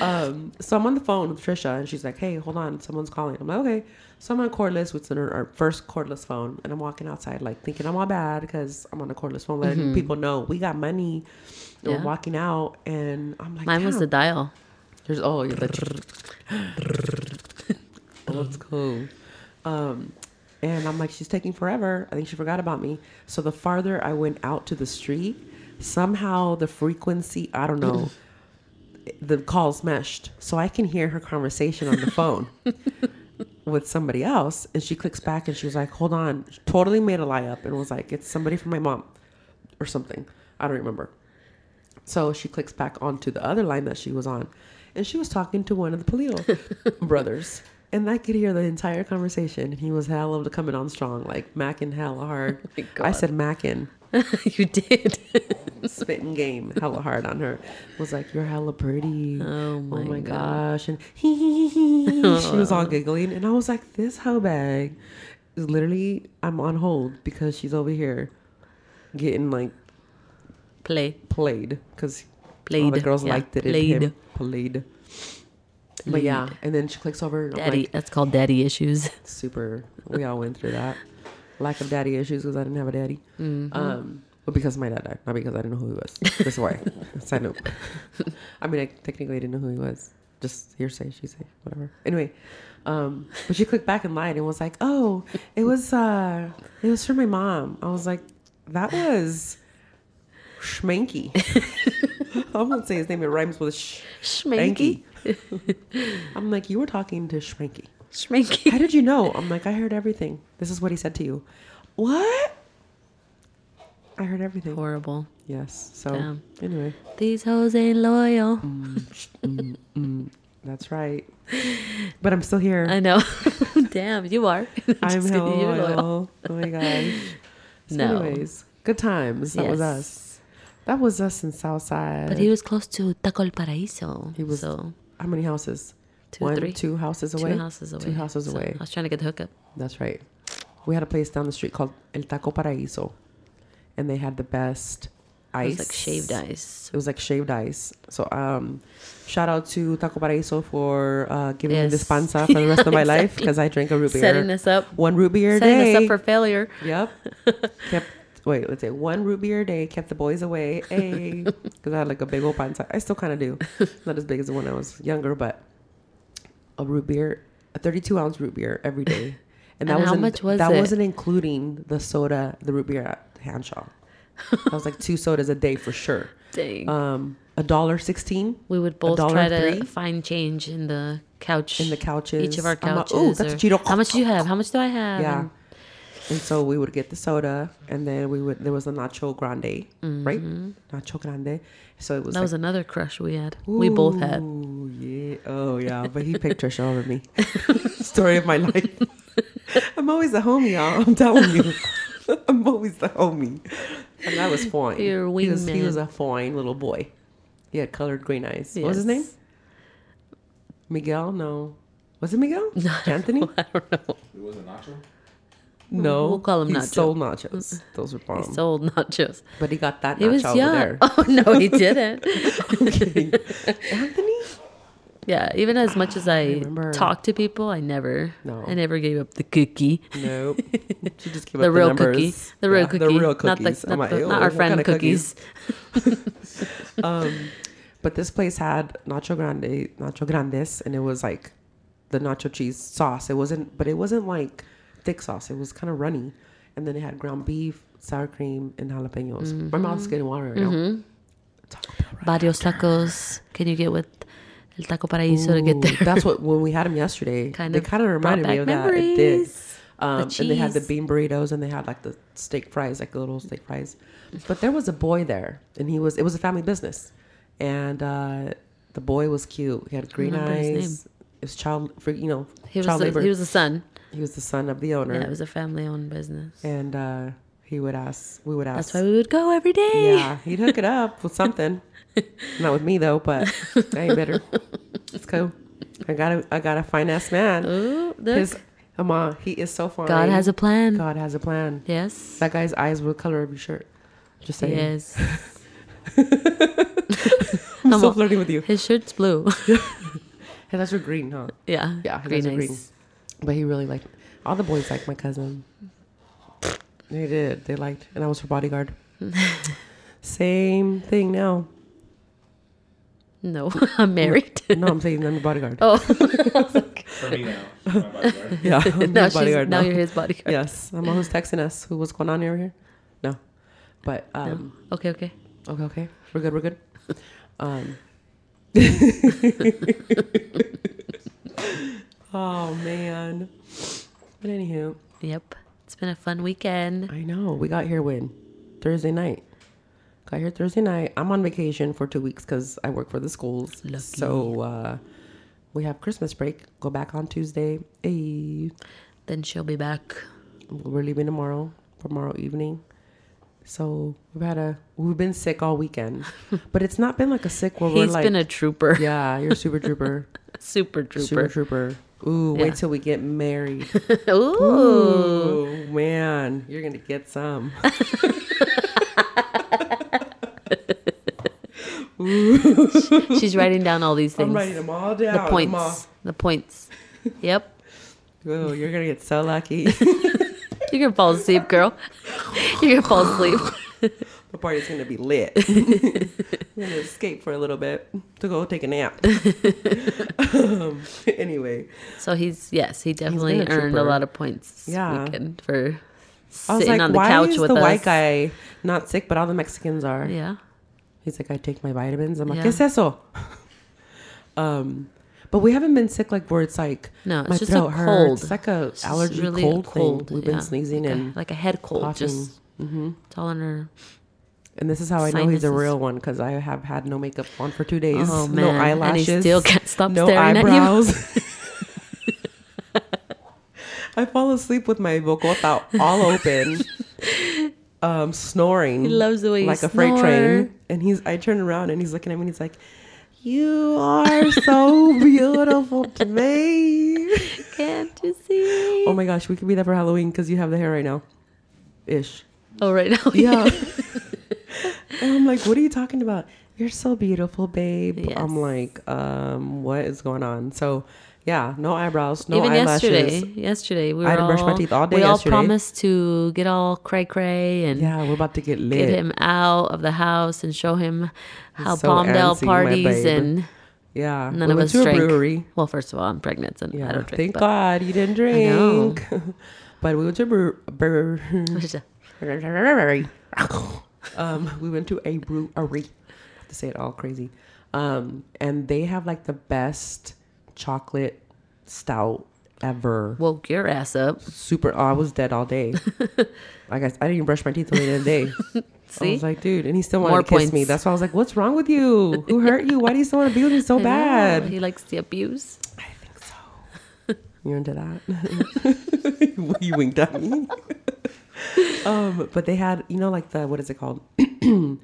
Um, so I'm on the phone with Trisha, and she's like, "Hey, hold on, someone's calling." I'm like, "Okay." So I'm on cordless, which is our, first cordless phone, and I'm walking outside, like thinking I'm all bad because I'm on a cordless phone, letting people know we got money. Yeah. We're walking out, and I'm like, Mine was the dial. There's oh, yeah, the oh, that's cool. Um, and I'm like, she's taking forever. I think she forgot about me. So the farther I went out to the street, somehow the frequency, I don't know, the calls meshed, so I can hear her conversation on the phone with somebody else. And she clicks back, and she was like, "Hold on," She totally made a lie up, and was like, "It's somebody from my mom, or something." I don't remember. So she clicks back onto the other line that she was on, and she was talking to one of the Polito brothers. And I could hear the entire conversation. He was hella coming on strong, like macking hella hard. Oh my I said macking, you did. spitting game hella hard on her. Was like, You're hella pretty. Oh, oh my gosh. And he, he, he, he. she was all giggling. And I was like, This hoe bag is literally I'm on hold because she's over here getting like Play. played because all the girls Yeah, liked it. in Played. him. Played. But yeah, and then she clicks over. Daddy. like, That's called daddy issues. super. We all went through that. Lack of daddy issues because I didn't have a daddy. Mm-hmm. Um, but because my dad died, not because I didn't know who he was. That's why. Side note. I mean, I technically didn't know who he was. Just hearsay, she say, whatever. Anyway, um, but she clicked back and lied and was like, "Oh, it was uh, it was for my mom." I was like, "That was Schmanky." I'm gonna say his name. It rhymes with sh- Schmanky. I'm like, "You were talking to Schmanky." Schmanky. How did you know? I'm like, I heard everything. This is what he said to you. What? I heard everything. Horrible. Yes. So Damn. anyway, These hoes ain't loyal. Mm. that's right. But I'm still here. I know. Damn, you are. I'm you're loyal. Oh my gosh. So No. anyways, good times. That was us. That was us in Southside. But he was close to Taco El Paraíso. He was- so How many houses? Two, One, three, two houses away. two houses away. Two houses So away. I was trying to get the hookup. That's right. We had a place down the street called El Taco Paraíso, and they had the best It ice. was like shaved ice. It was like shaved ice. So um, shout out to Taco Paraíso for uh, giving me this panza for the rest of my life because I drank a root beer. Setting us up. one root beer Setting day. us up for failure. Yep. kept wait, let's say one root beer a day kept the boys away. Hey, because I had like a big old panza. I still kind of do. Not as big as when I was younger, but a root beer, a 32 ounce root beer every day. And that And how wasn't much was that it? wasn't including the soda, the root beer at Hanshaw. that was like two sodas a day for sure. Dang. Um, a dollar sixteen we would both try to three? find change in the couch. in the couches. Each of our couches. "Ooh, that's a Cheeto." How much do you have? How much do I have? Yeah. And And so we would get the soda, and then we would. There was a nacho grande, right? Nacho grande. So it was. Mm-hmm. that like, was another crush we had. We both had. Yeah. Oh yeah, but he picked Trisha over me. Story of my life. I'm always the homie, y'all. I'm telling you. I'm always the homie. And that was fine. You're a he was, he was a fine little boy. He had colored green eyes. What was his name? Miguel? No. Was it Miguel? Anthony? I don't know. It wasn't Nacho? No. We'll call him he Nacho. sold nachos. Those were He bomb. sold nachos. but he got that He nacho was young. there. Oh no, he didn't. Anthony? yeah, even as much as I, remember. talk to people, I never, No. I never gave up the cookie. Nope. She just gave The up real the cookie. The real Yeah, cookie. The real Not the, cookies. not, like, the- not our friend of cookies. um, but this place had nacho grande, nacho grandes, and it was like the nacho cheese sauce. It wasn't, but it wasn't like thick sauce. It was kind of runny, and then it had ground beef, sour cream, and jalapenos. My mouth's getting water right now. Bell, right? Varios tacos. Can you get with El Taco Paraíso to get Ooh, there? That's what when we had them yesterday. Kind they of kind of reminded me of that. It did. Um, The and they had the bean burritos and they had like the steak fries, like the little steak fries. But there was a boy there, and he was. It was a family business, and uh, the boy was cute. He had green eyes. It was child for you know He was child the, labor. he was the son. He was the son of the owner, Yeah, it was a family-owned business. and uh, he would ask. We would ask. That's why we would go every day. Yeah, he'd hook it up with something. Not with me though, but I ain't better. It's cool. I got a I got a fine ass man. Ooh, look. His Ama, he is so fine. God has a plan. God has a plan. Yes. That guy's eyes were the color of your shirt. Just saying. Yes. I'm Come so flirting with you. His shirt's blue. Hey, that's your green, huh? yeah. Yeah, his Green eyes are green. Eyes. But he really liked all the boys liked my cousin. They did. They liked and I was her bodyguard. Same thing now. No, I'm married. No, I'm saying I'm the bodyguard. oh, For me now. My bodyguard. Yeah, I'm now, she's, bodyguard now now. you're his bodyguard. Yes, I'm who's texting us. Who what's going on over here? No, but um, Okay, okay. okay, okay, we're good, we're good. Um, oh man, but anywho, Yep. It's been a fun weekend. I know we got here when Thursday night. Got here Thursday night. I'm on vacation for two weeks because I work for the schools. Lucky. So uh, we have Christmas break. Go back on Tuesday. Hey. Then she'll be back. We're leaving tomorrow, tomorrow evening. So we've had a we've been sick all weekend, but it's not been like a sick where we're He's like, been a trooper. yeah, you're a super trooper. Super trooper. Super trooper. Ooh, Yeah. wait till we get married. Ooh. Ooh, man, you're gonna get some. She's writing down all these things. I'm writing them all down. the points. The points. Yep. Ooh, you're gonna get so lucky. You're gonna fall asleep, girl. You're gonna fall asleep. The party's gonna be lit. I'm gonna escape for a little bit to go take a nap. um, anyway, So he's yes, he definitely a earned a lot of points this Yeah. weekend for sitting like, on the why couch is with the us. white guy not sick, but all the Mexicans are? Yeah. He's like, I take my vitamins. I'm like, Yeah. ¿qué es eso? um, but we haven't been sick like where it's like No, it's my just a throat hurts. cold. It's like a allergy really cold, cold. We've been sneezing like and a, like a head cold, coughing. just hmm telling her. And this is how I know he's a real one because I have had no makeup on for two days. Oh no eyelashes. and he still can't stop no staring eyebrows. I fall asleep with my vocota all open, um, snoring. He loves the way you like a freight train. And he's, I turn around and he's looking at me and he's like, "You are so beautiful to me." Can't you see? Oh my gosh, we could be there for Halloween because you have the hair right now, ish. Oh, right now. Yeah. And I'm like, what are you talking about? You're so beautiful, babe. Yes. I'm like, um, what is going on? So, yeah, no eyebrows, no Even eyelashes. yesterday, yesterday we were I didn't all, brush my teeth all day We all yesterday. promised to get all cray cray and Yeah, we're about to get lit. get him out of the house and show him how so Palmdale antsy, parties and yeah, none we of us to a brewery. Well, first of all, I'm pregnant and Yeah, I don't drink. thank God you didn't know. drink. but we went to a brew- brew- um, we went to a brewery. I have to say it all crazy. Um, and they have like the best chocolate stout ever. Woke your ass up. Super. Oh, I was dead all day. I guess I didn't even brush my teeth till the end of the day. I See? was like, dude, and he still wanted More to kiss me. That's why I was like, what's wrong with you? Who hurt you? Why do you still want to be with me so I know, bad? He likes the abuse. I think so. You're into that? you winked at me. um, but they had, you know, like the what is it called?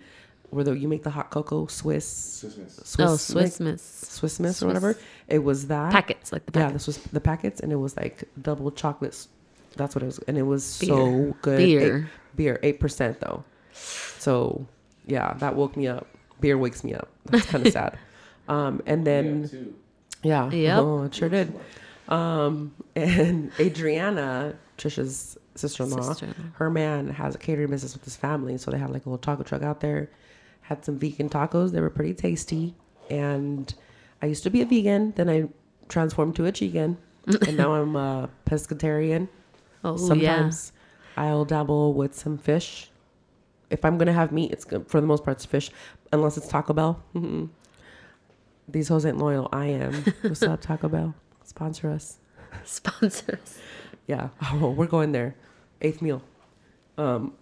Where the, you make the hot cocoa Swiss, Swiss Miss. Swiss oh, Swiss Miss, Miss Swiss Miss Swiss- or whatever. It was that packets, like the Yeah, this was the packets, and it was like double chocolates. That's what it was, and it was so good. Beer. Eight- beer, eight percent though. So, yeah, that woke me up. Beer wakes me up. That's kind of sad. Um, and then yeah, yeah. Yep. Oh, it sure did. Um, and Adriana, Trisha's sister-in-law, Sister-in-law. her man has a catering business with his family, so they had like a little taco truck out there. Had some vegan tacos. They were pretty tasty. And I used to be a vegan, then I transformed to a vegan, and now I'm a pescatarian. Oh, yeah. Sometimes I'll dabble with some fish. If I'm gonna have meat, it's good, for the most part it's fish, unless it's Taco Bell. Mhm. These hoes ain't loyal. I am. What's up, Taco Bell? Sponsor us. Sponsors. Yeah. Oh, we're going there. Eighth meal. Um,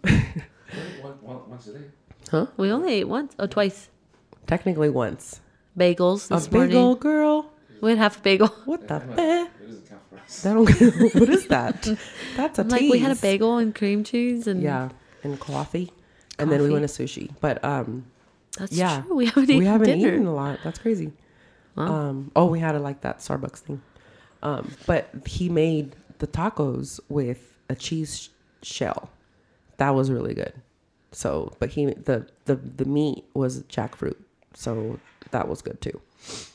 One, one, once a day. huh? We only ate once. Oh, twice. Technically once. Bagels A this big morning. old girl. We had half a bagel. What the I'm not-? It doesn't count for us. That don't. what is that? That's a I'm like, we had a bagel and cream cheese and Yeah, and coffee, and then we went to sushi. But um, that's yeah, true. We haven't eaten we haven't dinner. eaten a lot. That's crazy. Wow. Um, oh, we had a like that Starbucks thing. Um, but he made the tacos with a cheese shell. That was really good. So, but he the the the meat was jackfruit, so that was good too.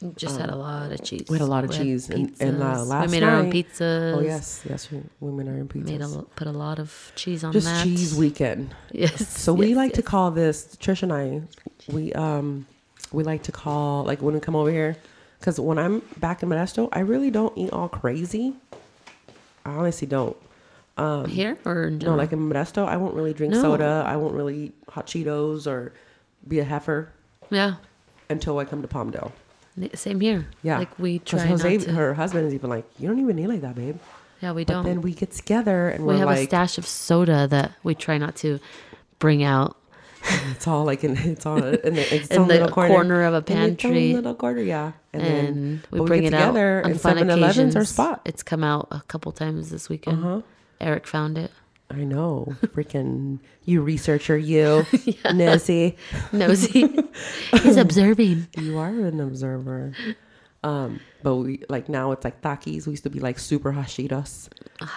We just had a lot of cheese. um, we had a lot of had cheese, and- and, uh, last we made our own pizzas. Oh yes, yes, we- women are in pizzas. Made a, put a lot of cheese on Just that. cheese weekend. Yes. So we yes, like to call this Trish and I. We um we like to call like when we come over here because when I'm back in Modesto, I really don't eat all crazy. I honestly don't. Here or No, like in Modesto, I won't really drink No. soda. I won't really eat hot Cheetos or be a heifer yeah. until I come to Palmdale. N- Same here. Yeah, Like we 'Cause try Jose, not to. her husband is even like, you don't even need like that, babe. yeah, we But don't. then we get together and we we're have a like, stash of soda that we try not to bring out. it's all like in it's all in the, its In own the little corner, corner of a In its own pantry. little corner, yeah. And, then we bring get it out together on and fun 7-Eleven's occasions. our spot. It's come out a couple times this weekend. Uh-huh. Eric found it. I know, freaking you researcher, you Nessie. Nosy. He's observing. You are an observer. Um, but we like now it's like Takis. We used to be like super hashiras.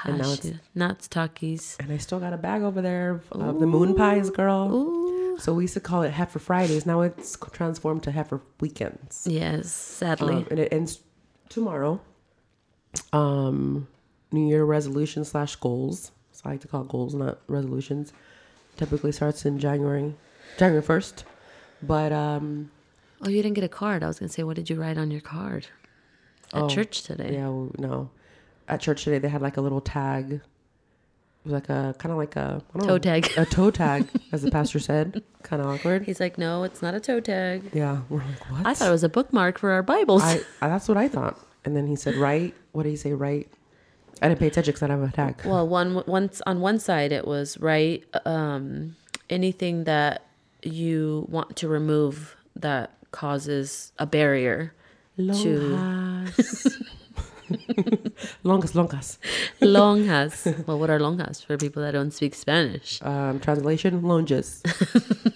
And now it's- Hashi- nuts, Takis. And I still got a bag over there of, of the moon pies, girl. Ooh. So we used to call it Heifer Fridays. Now it's transformed to Heifer Weekends. Yes, sadly. Um, and it ends tomorrow. Um, New Year resolution slash goals. So I like to call it goals, not resolutions. Typically starts in January, January first. But um, oh, you didn't get a card. I was gonna say, what did you write on your card at Oh, church today? yeah, well, no. At church today, they had like a little tag. It was like a kind of like a Toe know, tag. a toe tag, as the pastor said. Kind of awkward. He's like, no, it's not a toe tag. Yeah, we're like, what? I thought it was a bookmark for our Bibles. I, I that's what I thought. And then he said, "Right." What did he say? Right. I didn't pay attention because I didn't have a tag. well, one once on one side it was right. Um, anything that you want to remove that causes a barrier to Longas. longas, longas. longas. well, what are longas for people that don't speak Spanish? Um, translation: longes.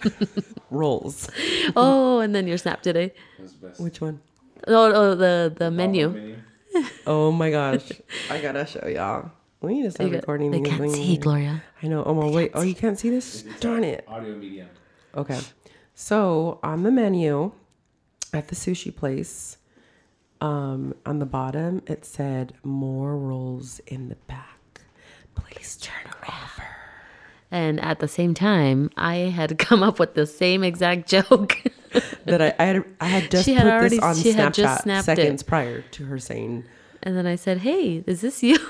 Rolls. Oh, and then your snap today. That's the best. Which one? Oh, oh the the menu. Menu. Oh my gosh! I gotta show y'all. We need to start recording. they can't things. see, Gloria. I know. Oh my wait. Oh, you can't see this? Darn it. Audio medium. Okay. So on the menu at the sushi place, um, on the bottom it said more rolls in the back. Please turn over. And at the same time, I had come up with the same exact joke. That I, I had I had just She had put already- this on Snapchat snapped it. seconds prior to her saying, and then I said, "Hey, is this you?"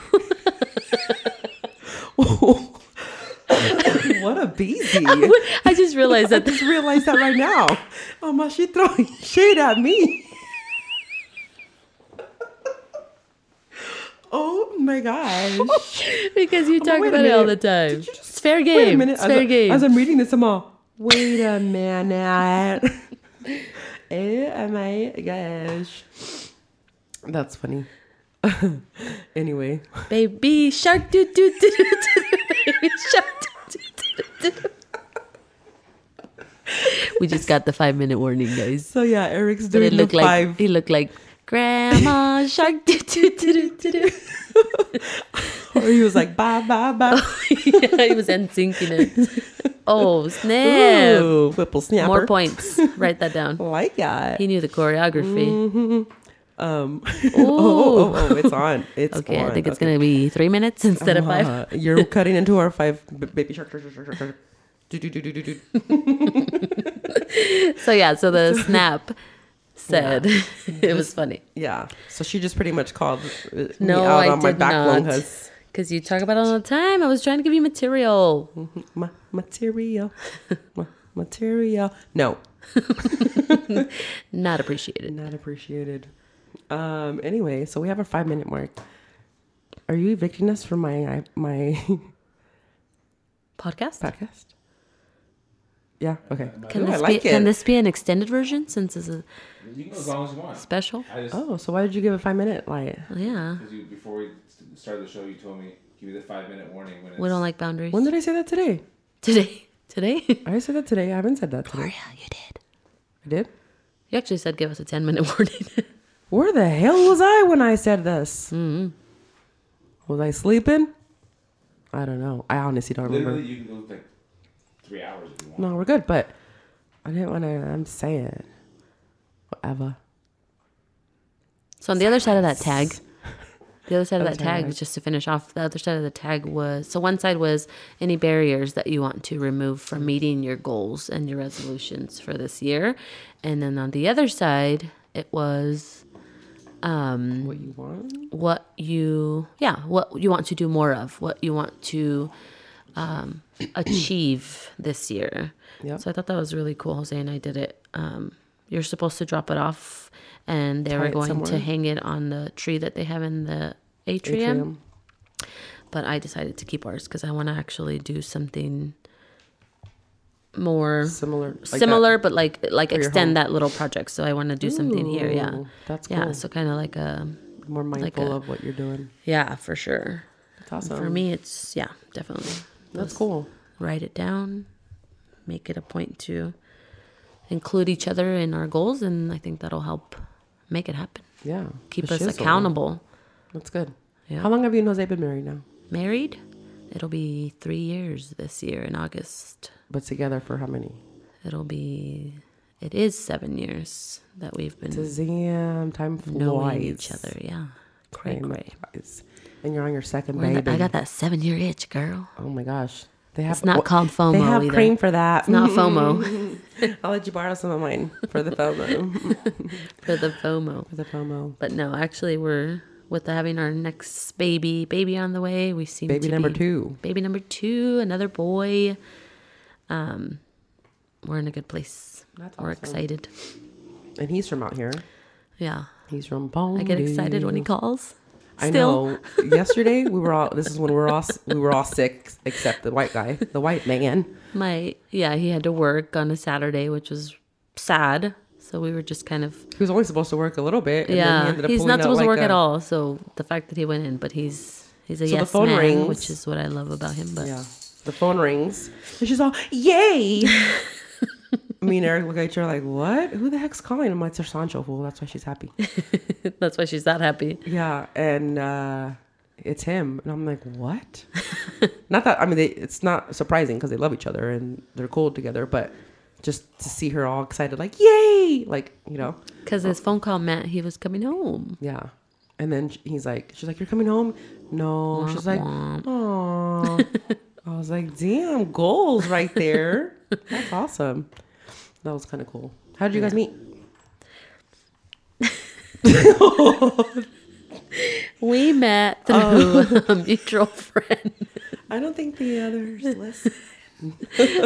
"What a beezy!" I I just realized that I just realized that right now. Oh my, she throwing shade at me. Oh my gosh. because you oh, talk wait a about it all the time. Just- It's fair game. Wait a minute. It's as, fair game. as I'm reading this, I'm all, wait a minute. Oh my gosh. That's funny. anyway, Baby shark doo doo doo doo doo. Baby shark doo doo doo doo. We just got the five minute warning, guys. so yeah, Eric's doing the like five. he looked like Grandma Shark. doo doo doo doo doo. or he was like, bye, bye, bye. yeah, he was syncing it. Oh snap! Ooh, whipple snapper. More points. Write that down. Like that. He knew the choreography. Um, Ooh. oh, oh, oh, it's on. It's Okay, on. I think it's gonna be three minutes instead of five. Uh, you're cutting into our five baby shark. shark, shark, shark. So yeah, so the snap said it was funny. Yeah. So she just pretty much called uh, me No, out I on my back. Longas. Because you talk about it all the time. I was trying to give you material. Ma- material. Ma- material. No, Not appreciated. not appreciated. Um. Anyway, so we have a five minute mark. Are you evicting us from my my Podcast? podcast? Yeah. Okay. Can Ooh, this I like be it. can this be an extended version since it's a You can go as long as you want. special? I just Oh, so why did you give a five minute like? Yeah. because you before we st- started the show, you told me give me the five minute warning when it's. We don't like boundaries. When did I say that today? Today. Today? I said that today. I haven't said that today. yeah, you did. I did. You actually said give us a 10 minute warning. Where the hell was I when I said this? mm Was I sleeping? I don't know. I honestly don't remember. Literally, you can go like three hours if you want. No, we're good, but I didn't want to. I'm saying whatever. So on the other side of that tag, the other side of that tag, just to finish off, the other side of the tag was so one side was any barriers that you want to remove from meeting your goals and your resolutions for this year, and then on the other side it was um, What you want? what you yeah what you want to do more of, what you want to um, achieve this year. Yep. So I thought that was really cool. Jose and I did it. Um, you're supposed to drop it off, and they Tie were going to hang it on the tree that they have in the atrium. Atrium. But I decided to keep ours because I want to actually do something more Similar. like that. similar, but like like extend that little project. So I want to do something here. Yeah, That's cool. yeah. So kind of like a More mindful like a- of what you're doing. yeah for sure. That's awesome. For me, it's yeah definitely. that's cool. write it down, make it a point to include each other in our goals, and I think that'll help make it happen. Yeah. keep us shizzle. accountable. That's good. Yeah. How long have you and Jose been married now? Married? It'll be three years this year in August. But together for how many? It'll be. It is seven years that we've been Damn, time flies. knowing each other. Yeah. Cray. And you're on your 2nd We're baby. I got that seven year itch, girl. Oh my gosh. They have It's not what- called FOMO They have either. cream for that. It's not FOMO. I'll let you borrow some of mine for the FOMO. for the FOMO. for the FOMO. But no, actually, we're with having our next baby, baby on the way. We seem Baby number be- two. Baby number two, another boy. Um, we're in a good place. That's We're awesome. excited. And he's from out here. Yeah, He's from Bone. I get excited when he calls. I know. Yesterday we were all. This is when we were all we were all sick except the white guy, the white man. My yeah, he had to work on a Saturday, which was sad. So we were just kind of He was only supposed to work a little bit. And then he yeah. ended up He's not supposed to like work at all. So the fact that he went in, but he's he's a So the yes phone man, rings. which is what I love about him. But Yeah. The phone rings. And she's all, yay. Me and Eric look at each other like, what? Who the heck's calling? I'm like, it's her Sancho fool. That's why she's happy. that's why she's that happy. Yeah. And uh, it's him. And I'm like, what? not that, I mean, they, it's not surprising because they love each other and they're cool together, but just to see her all excited, like, yay. Like, you know, Because his phone call meant he was coming home. yeah. And then he's like, she's like, you're coming home? No. She's like, oh. I was like, damn, goals right there. That's awesome. That was kind of cool. How did you guys meet? We met Oh. through a mutual friend. I don't think the others listen.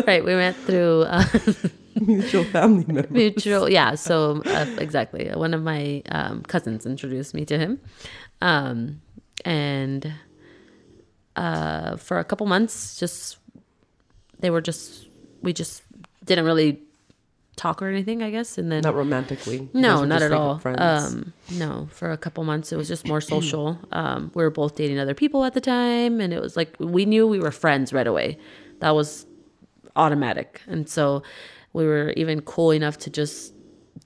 right, we met through uh, Mutual family member. mutual. Yeah, so uh, exactly. One of my um, cousins introduced me to him, um, and uh, for a couple months, just they were just we just didn't really talk or anything, I guess, and then Not romantically. No, not at all. Um, no, for a couple months it was just more social. Um, we were both dating other people at the time, and it was like we knew we were friends right away. That was automatic, and so we were even cool enough to just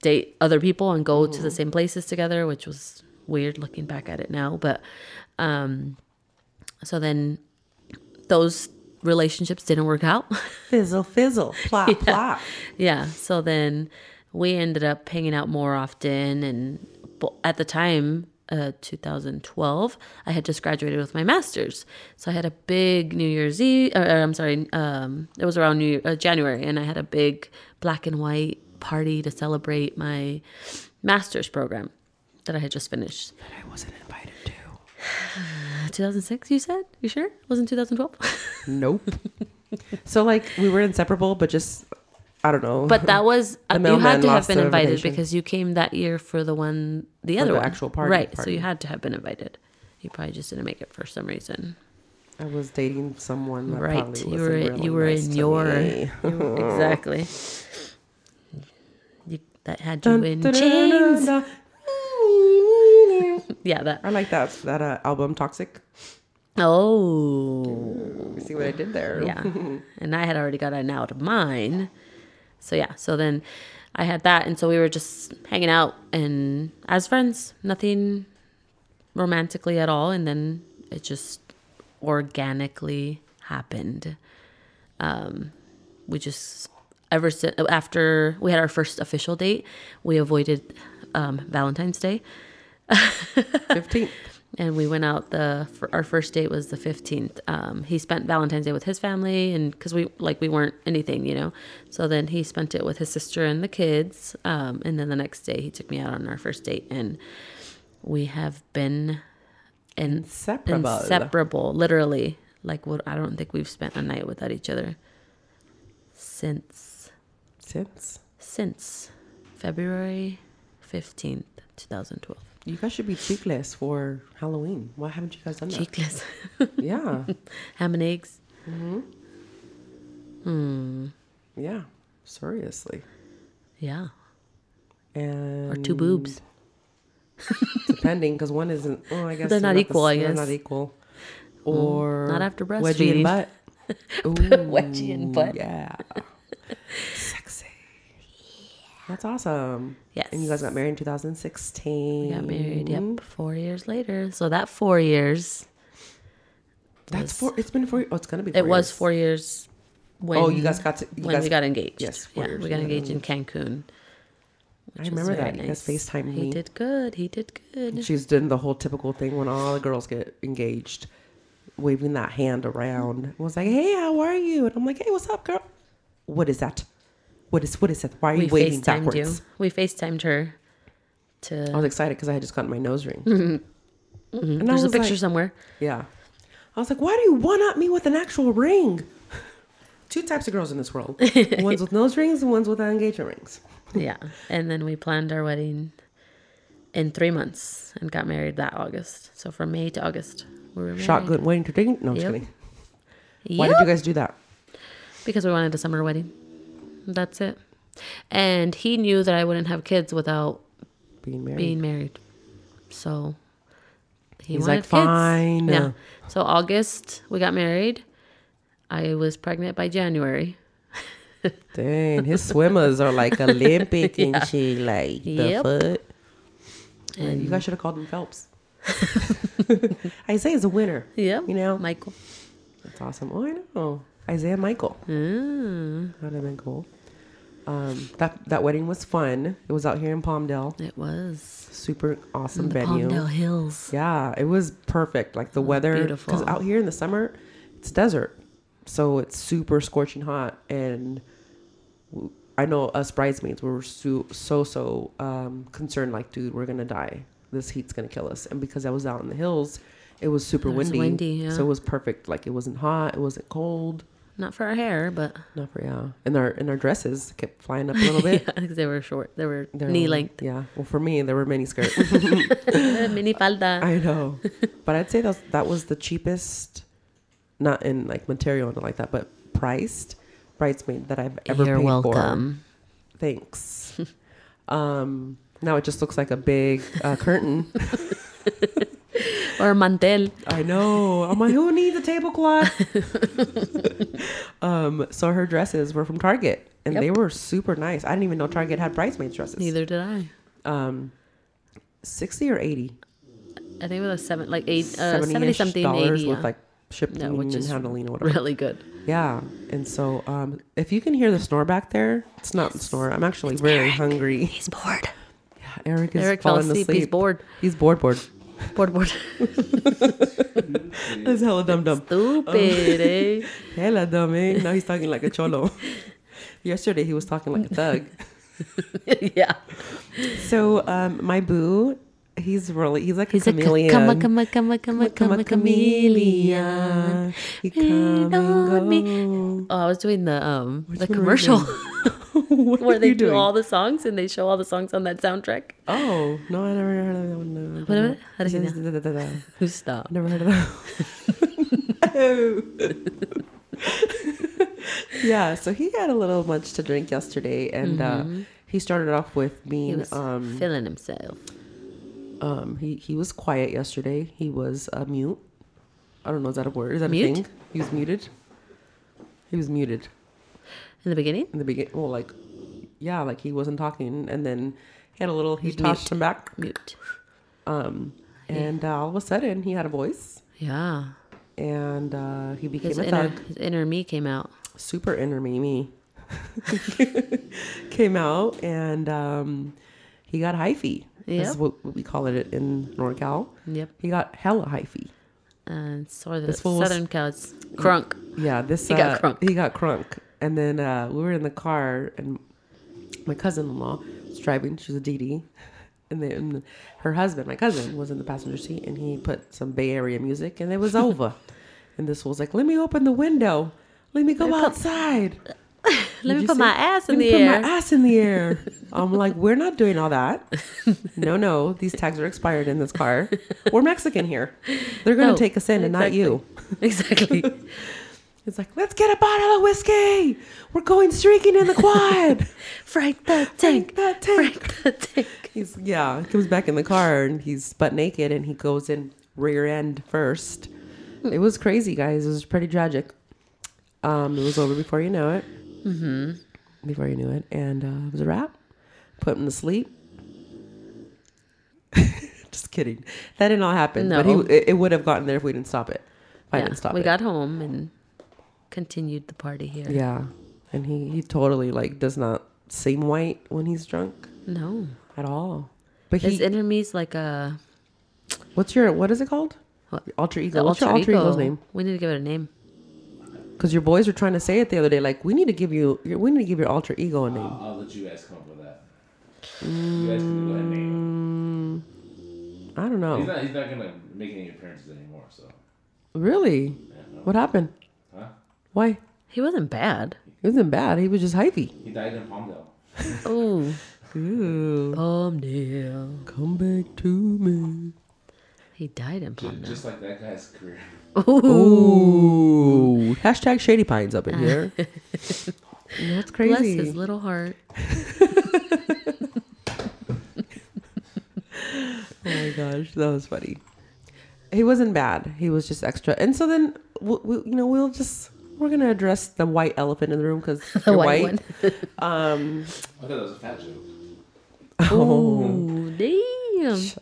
date other people and go to the same places together, which was weird looking back at it now. But um, so then those relationships didn't work out. fizzle, fizzle, plop, plop. Yeah. So then we ended up hanging out more often. And at the time, uh, 2012, I had just graduated with my master's. So I had a big New Year's Eve. Or, or I'm sorry. Um, it was around New Year, uh, January, and I had a big black and white party to celebrate my master's program that I had just finished. That I wasn't invited to. Uh, 2006, you said? You sure? Wasn't 2012? Nope. so like we were inseparable, but just I don't know. But that was The you mailman had to have lost been the invited invitation. because you came that year for the one, the other the one, actual party- right? So party. you had to have been invited. You probably just didn't make it for some reason. I was dating someone that right? probably You wasn't were really you were nice in to your me. exactly. You, that had you in chains. Yeah, that. I like that that uh, album Toxic. Oh, see what I did there? yeah. and I had already gotten out of mine. So yeah, so then I had that and so we were just hanging out and as friends, nothing romantically at all and then it just organically happened. Um we just ever since after we had our first official date, we avoided um Valentine's Day Fifteenth. and we went out the our first date was the 15th um, he spent valentine's day with his family and because we like we weren't anything you know? So then he spent it with his sister and the kids um, and then the next day he took me out on our first date and we have been in, Inseparable. inseparable literally. Like what i don't think we've spent a night without each other since. Since? Since february 15th 2012 you guys should be cheekless for Halloween. Why haven't you guys done that? cheekless Yeah, ham and eggs Hmm. yeah. Seriously. yeah And or two boobs depending because one isn't. Oh, I guess They're not the equal, I guess they're. Not equal. Or not after wedgie and butt. Ooh, Wedgie and butt. Yeah. That's awesome. Yes. And you guys got married in 2016. We got married. Yep, four years later. So that four years. That's was- four. It's been four. Oh, it's gonna be. Four It was four years. When Oh, you guys got to- you when guys- we got engaged. Yes, four yeah, years we got engaged in Cancun. I remember that. You guys nice. FaceTimed He me. did good. He did good. She's doing the whole typical thing when all the girls get engaged, waving that hand around. And was like, "Hey, how are you?" And I'm like, "Hey, what's up, girl? What is that? What is what is that? Why are We you FaceTimed backwards?" you. We FaceTimed her To I was excited because I had just gotten my nose ring. Mhm. And I There's a picture like- somewhere. Yeah. I was like, why do you one up me with an actual ring? Two types of girls in this world ones with nose rings and ones with engagement rings. yeah. And then we planned our wedding in three months and got married that August. So from May to August, we were married. Shotgun wedding to ding. No, I'm just Yep. kidding. Why Yep. did you guys do that? Because we wanted a summer wedding. That's it. And he knew that I wouldn't have kids without Being married. being married. So he He's wanted like, kids. "Fine." Yeah. So August we got married. I was pregnant by January. Dang, his swimmers are like Olympic and Yeah. shit. Like the Yep. foot. And you guys should have called him Phelps. Isaiah's a winner. yeah, You know, Michael. that's awesome. Oh, I know. Isaiah Michael. Mm, That'd have been cool. Um, that that wedding was fun. It was out here in Palmdale. it was Super awesome in the venue. Palmdale Hills. Yeah, it was perfect. Like the weather, because out here in the summer, it's desert, so it's super scorching hot. And I know us bridesmaids were so so so um, concerned. Like, dude, we're gonna die. This heat's gonna kill us. And because I was out in the hills, it was super It was windy. windy, yeah. So it was perfect. Like it wasn't hot. It wasn't cold. Not for our hair, but Not for yeah. And our and our dresses kept flying up a little bit. yeah, they were short. They were They're- knee length. Yeah. Well, for me, they were mini skirt. Mini falda. I know, but I'd say that that was the cheapest, not in like material and like that, but priced bridesmaid that I've ever You're paid welcome. for. Thanks. um, now it just looks like a big uh, curtain. Or mantel. I know. I'm like, who needs a tablecloth? um, so her dresses were from Target, and Yep. they were super nice. I didn't even know Target had bridesmaids dresses. Neither did I. Um, sixty or eighty. I think it was a seven, like eight, uh, 70 something, dollars 80. with yeah. like shipping No, which and is handling or whatever. really good. Yeah, and so um, if you can hear the snore back there, it's not the snore. I'm actually very hungry. He's bored. Yeah, Eric is Eric fell falling asleep. asleep. He's bored. He's bored, bored. Bored, bored. That's hella dumb, dumb. Stupid, eh? Hella dumb, eh? Now he's talking like a cholo. Yesterday he was talking like a thug. yeah. So um, my boo, he's really he's like a He's a chameleon. come, come, come, come, come, come, chameleon. He come and me. go. Oh, I was doing the um Which the one were you commercial where they do all the songs and they show all the songs on that soundtrack. Oh no, I never heard of that one. No. What, what? How does he This know? is- da- da- da- da. Who stop? Never heard of that. oh. yeah, so he had a little much to drink yesterday, and uh, he started off with Mm-hmm. He being was um, feeling himself. um he he was quiet yesterday. He was uh, mute. I don't know. Is that a word? Is that Mute? a thing? He was muted. He was muted In the beginning? in the beginning. Well, like yeah, like he wasn't talking, and then he had a little. He He's tossed mute. him back, Mute. um, and uh, all of a sudden he had a voice, Yeah. and uh, he became His a inner, thug. his inner me came out. super inner me came out and um, he got hyphy. Yep. what what we call it in NorCal. Yep. He got hella hyphy. And so the This was- Southern cows. Crunk. Yeah, this He got uh, crunk. He got crunk. And then uh, we were in the car, and my cousin-in-law was driving. She was a DD, and then her husband, my cousin, was in the passenger seat, and he put some Bay Area music, and it was over. and this was like, "Let me open the window. Let me go put- outside." Let me put say? my ass in Let me the put air. my ass in the air. I'm like, we're not doing all that. No, no, these tags are expired in this car. We're Mexican here. They're gonna No, take us in, and not you. exactly. It's like, let's get a bottle of whiskey. We're going streaking in the quad. Frank the tank. that tank. Frank the tank. he's yeah, he comes back in the car and he's butt naked and he goes in rear end first. It was crazy, guys. It was pretty tragic. Um, it was over before you know it. Mm-hmm. Before you knew it, and uh, it was a wrap. put him to sleep. Just kidding. That did not all happen. But No. he it, it would have gotten there if we didn't stop it. If I Yeah, didn't stop we it. got home and continued the party here. yeah. And he, he totally like does not seem white when he's drunk No, at all. But his he, inner me's like a what's your what is it called? What? Alter ego. the What's alter, your alter ego. ego's name? We need to give it a name. Because your boys were trying to say it the other day. Like we need to give you we need to give your alter ego a name. I'll, I'll let you guys come up with that. You guys can go ahead and name. Mm, I don't know. He's not. He's not gonna make any appearances anymore. So. Really? Yeah, no. What happened? Huh? Why? He wasn't bad. He wasn't bad. He was just hyphy. He died in Palmdale. Oh, Ooh. Palmdale. Come back to me. He died in Just, Palmdale. just like that guy's career. Ooh. Hashtag Shady Pines up in here. That's crazy. Bless crazy. his little heart. Oh my gosh, that was funny. He wasn't bad. He was just extra. And so then, we, we, you know, we'll just we're gonna address the white elephant in the room because The you're white white. Um, I thought that was a fat joke. Oh, damn.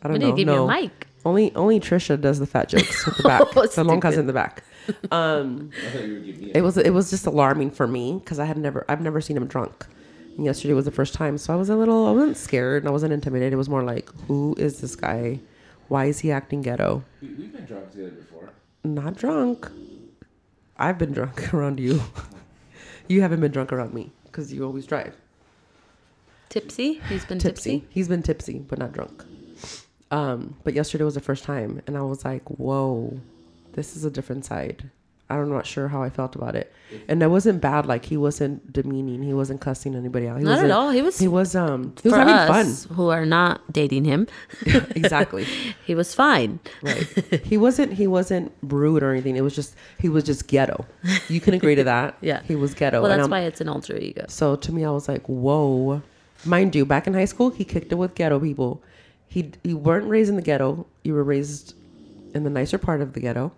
I don't we need know. to give No. you a mic. only only Trisha does the fat jokes with the back. Oh, the long cousin in the back. Um, I thought you would give me. it was it was just alarming for me because I had never I've never seen him drunk. And yesterday was the first time, so I was a little I wasn't scared and I wasn't intimidated. It was more like, who is this guy? Why is he acting ghetto? We, we've been drunk together before. Not drunk. I've been drunk around you. you haven't been drunk around me because you always drive. Tipsy? He's been Tipsy. tipsy? He's been tipsy, but not drunk. Um, but yesterday was the first time, and I was like, "Whoa, this is a different side." I'm not sure how I felt about it, and that wasn't bad. Like he wasn't demeaning. He wasn't cussing anybody out. He Not wasn't, at all. He was, He was um. He was having us who are not dating him, exactly. he was fine. Right. he wasn't. He wasn't rude or anything. It was just. He was just ghetto. You can agree to that. Yeah. He was ghetto. Well, that's I'm- why it's an alter ego. So to me, I was like, whoa. Mind you, back in high school, he kicked it with ghetto people. He you weren't raised in the ghetto. You were raised in the nicer part of the ghetto.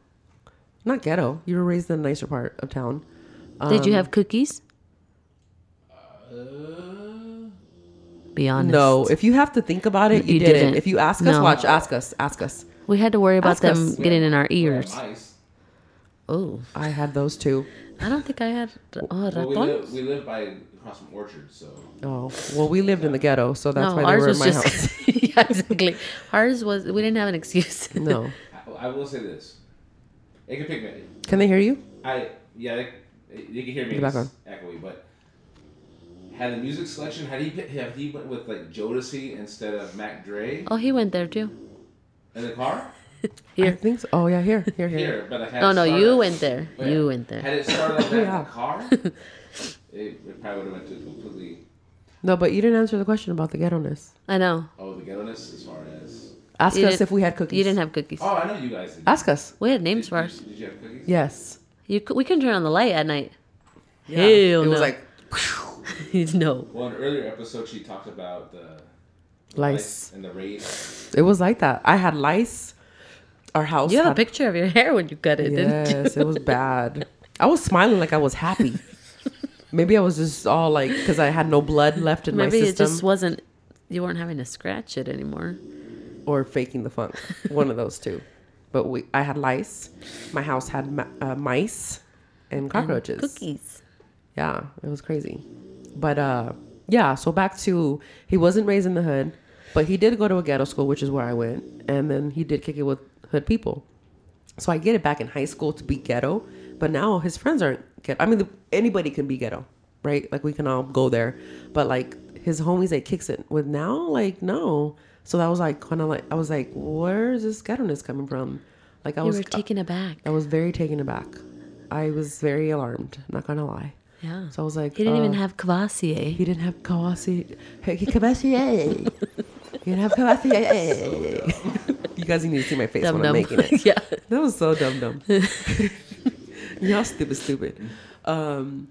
Not ghetto. You were raised in the nicer part of town. Did you Um, have cookies? Uh, Be honest. No. If you have to think about it, you, You didn't. didn't. If you ask us, No. watch. Ask us. Ask us. We had to worry about Ask them us. getting in our ears. mice. Oh, I had those too. I don't think I had. Oh, Well, we, ratones? live, we live by across from Orchard, so Oh well, we lived in the ghetto, so that's no, why they ours were in was my just. house. yeah, exactly. Ours was. We didn't have an excuse. No. I, I will say this. It can pick me. Can they hear you? I yeah, they, you can hear me In the it's background. echoey, but had the music selection. Had he have he went with like Jodeci instead of Mac Dre Oh, he went there too. in the car? I Here. think so. Oh yeah, here, here, here. Here, but I had No, no, start- you went there. Oh, Wait, You went there. Had it started like that Yeah. in the car, it, it probably would have went to completely No, but you didn't answer the question about the ghetto-ness. I know. oh the ghetto-ness as far as Ask You us if we had cookies. You didn't have cookies. oh I know you guys did. Ask us. We had names Did- for did- Did you have cookies? Yes. You, c- we can turn on the light at night. Yeah. Hell it was no. like no. Well, in an earlier episode, she talked about the the Lice. and the raid. it was like that. I had lice. Our house. You have a picture of your hair when you cut it, didn't you? Yes, it was bad. I was smiling like I was happy. Maybe I was just all like because I had no blood left in Maybe my it system, just wasn't. You weren't having to scratch it anymore. Or faking the funk. One of those two. But we, I had lice. My house had ma- uh, mice and And cockroaches. cookies. Yeah, it was crazy. But uh yeah, so back to he wasn't raised in the hood, but he did go to a ghetto school, which is where I went, and then he did kick it with hood people. So I get it back in high school to be ghetto, but now his friends aren't ghetto. I mean, the, anybody can be ghetto, right? Like we can all go there, but like his homies that kicks it with now, like no. So that was like kind of like I was like, where is this ghetto-ness coming from? Like I You was were taken aback. I was very taken aback. I was very alarmed. Not gonna lie. Yeah. So I was like, He didn't even uh, have Cavassier. He didn't have Cavassier. he didn't have Cavassier. you guys need to see my face Dum when I'm making it. yeah. That was so dumb dumb. Y'all stupid stupid. Um,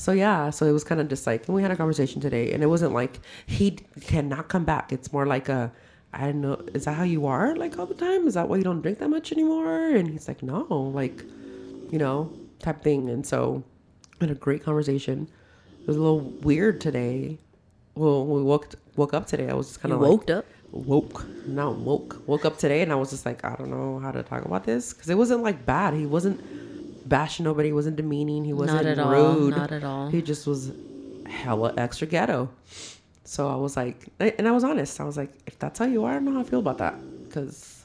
so yeah, so it was kind of just like, we had a conversation today, and it wasn't like he cannot come back. It's more like a, I don't know, is that how you are like all the time? Is that why you don't drink that much anymore? And he's like, no, like, you know, type thing. And so, we had a great conversation. It was a little weird today well, we woke woke up today. I was just kind of like, woke up. woke not woke woke up today and i was just like i don't know how to talk about this because it wasn't like bad he wasn't bashing nobody he wasn't demeaning he wasn't not at all, rude not at all. he just was hella extra ghetto so i was like and i was honest i was like if that's how you are i don't know how i feel about that because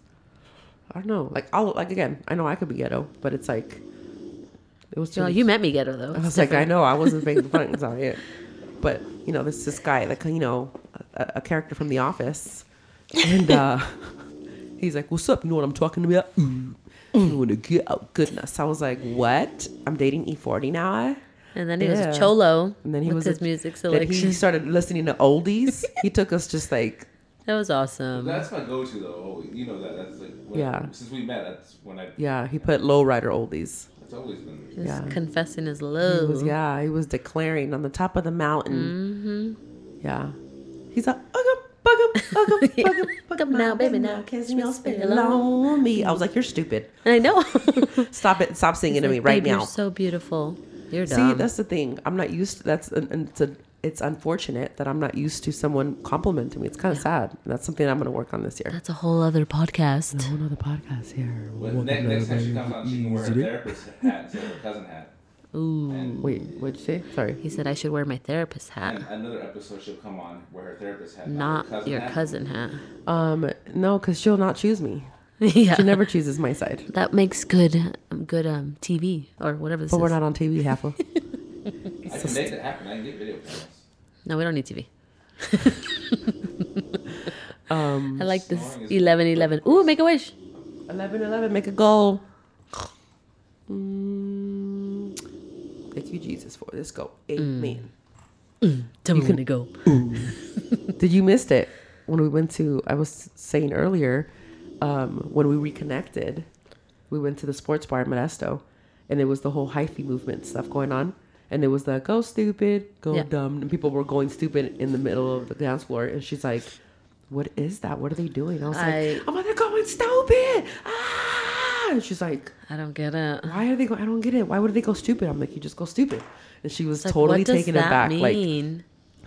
i don't know like i'll like again i know i could be ghetto but it's like it was too Well, you met me ghetto though. I was like, I know, I wasn't making fun. It's not it. But you know, this this guy, like you know, a, a character from The Office, and uh, he's like, "What's up? You know what I'm talking about? Mm. You want to get out goodness?" I was like, "What? I'm dating E40 now." And then he Yeah. was cholo. And then he with was his a- music Then selection. he started listening to oldies. he took us just like, that was awesome. That's my go-to though. You know that. That's like when, Yeah. Since we met, that's when I. yeah, he put lowrider oldies. That's always been. Just yeah. confessing his He love. was, yeah, he was declaring on the top of the mountain. Mm-hmm. Yeah. He's like, ugum, bugum, ugum, bugum, Bugum now, baby, now, kiss me, spit spit on me. I was like, you're stupid. I know. Stop it. Stop singing to me right now. You're so beautiful. You're See, that's the thing. I'm not used to that's and and it's a, it's unfortunate that I'm not used to someone complimenting me. It's kind of sad. That's something I'm going to work on this year. That's a whole other podcast. Another podcast here. When, next, next time she comes on, she can wear her therapist hat instead of her cousin hat. Ooh. And, Wait, what'd you say? Sorry. He said I should wear my therapist hat, and another episode she'll come on wear her therapist hat, not her cousin your hat. cousin hat. Um, no, because she'll not choose me. yeah. She never chooses my side. that makes good um, good um TV or whatever this But is. we're not on TV, half of. I can make it happen. I can get video cameras. No, we don't need TV. Um, I like this Snoring is- 11 11. Ooh, make a wish. 11 11, make a goal. Mm, thank you, Jesus, for this go. Amen. Tell me when to go. Did you miss it when we went to? I was saying earlier, um, when we reconnected, we went to the sports bar in Modesto, and it was the whole hyphy movement stuff going on, and it was the go stupid, go Yeah. dumb, and people were going stupid in the middle of the dance floor, and she's like, "What is that? What are they doing?" I was I- like, "Oh my, they're going stupid!" Ah! And she's like, I don't get it. "Why are they going? I don't get it. Why would they go stupid?" I'm like, "You just go stupid." And she was like, totally taken aback, like.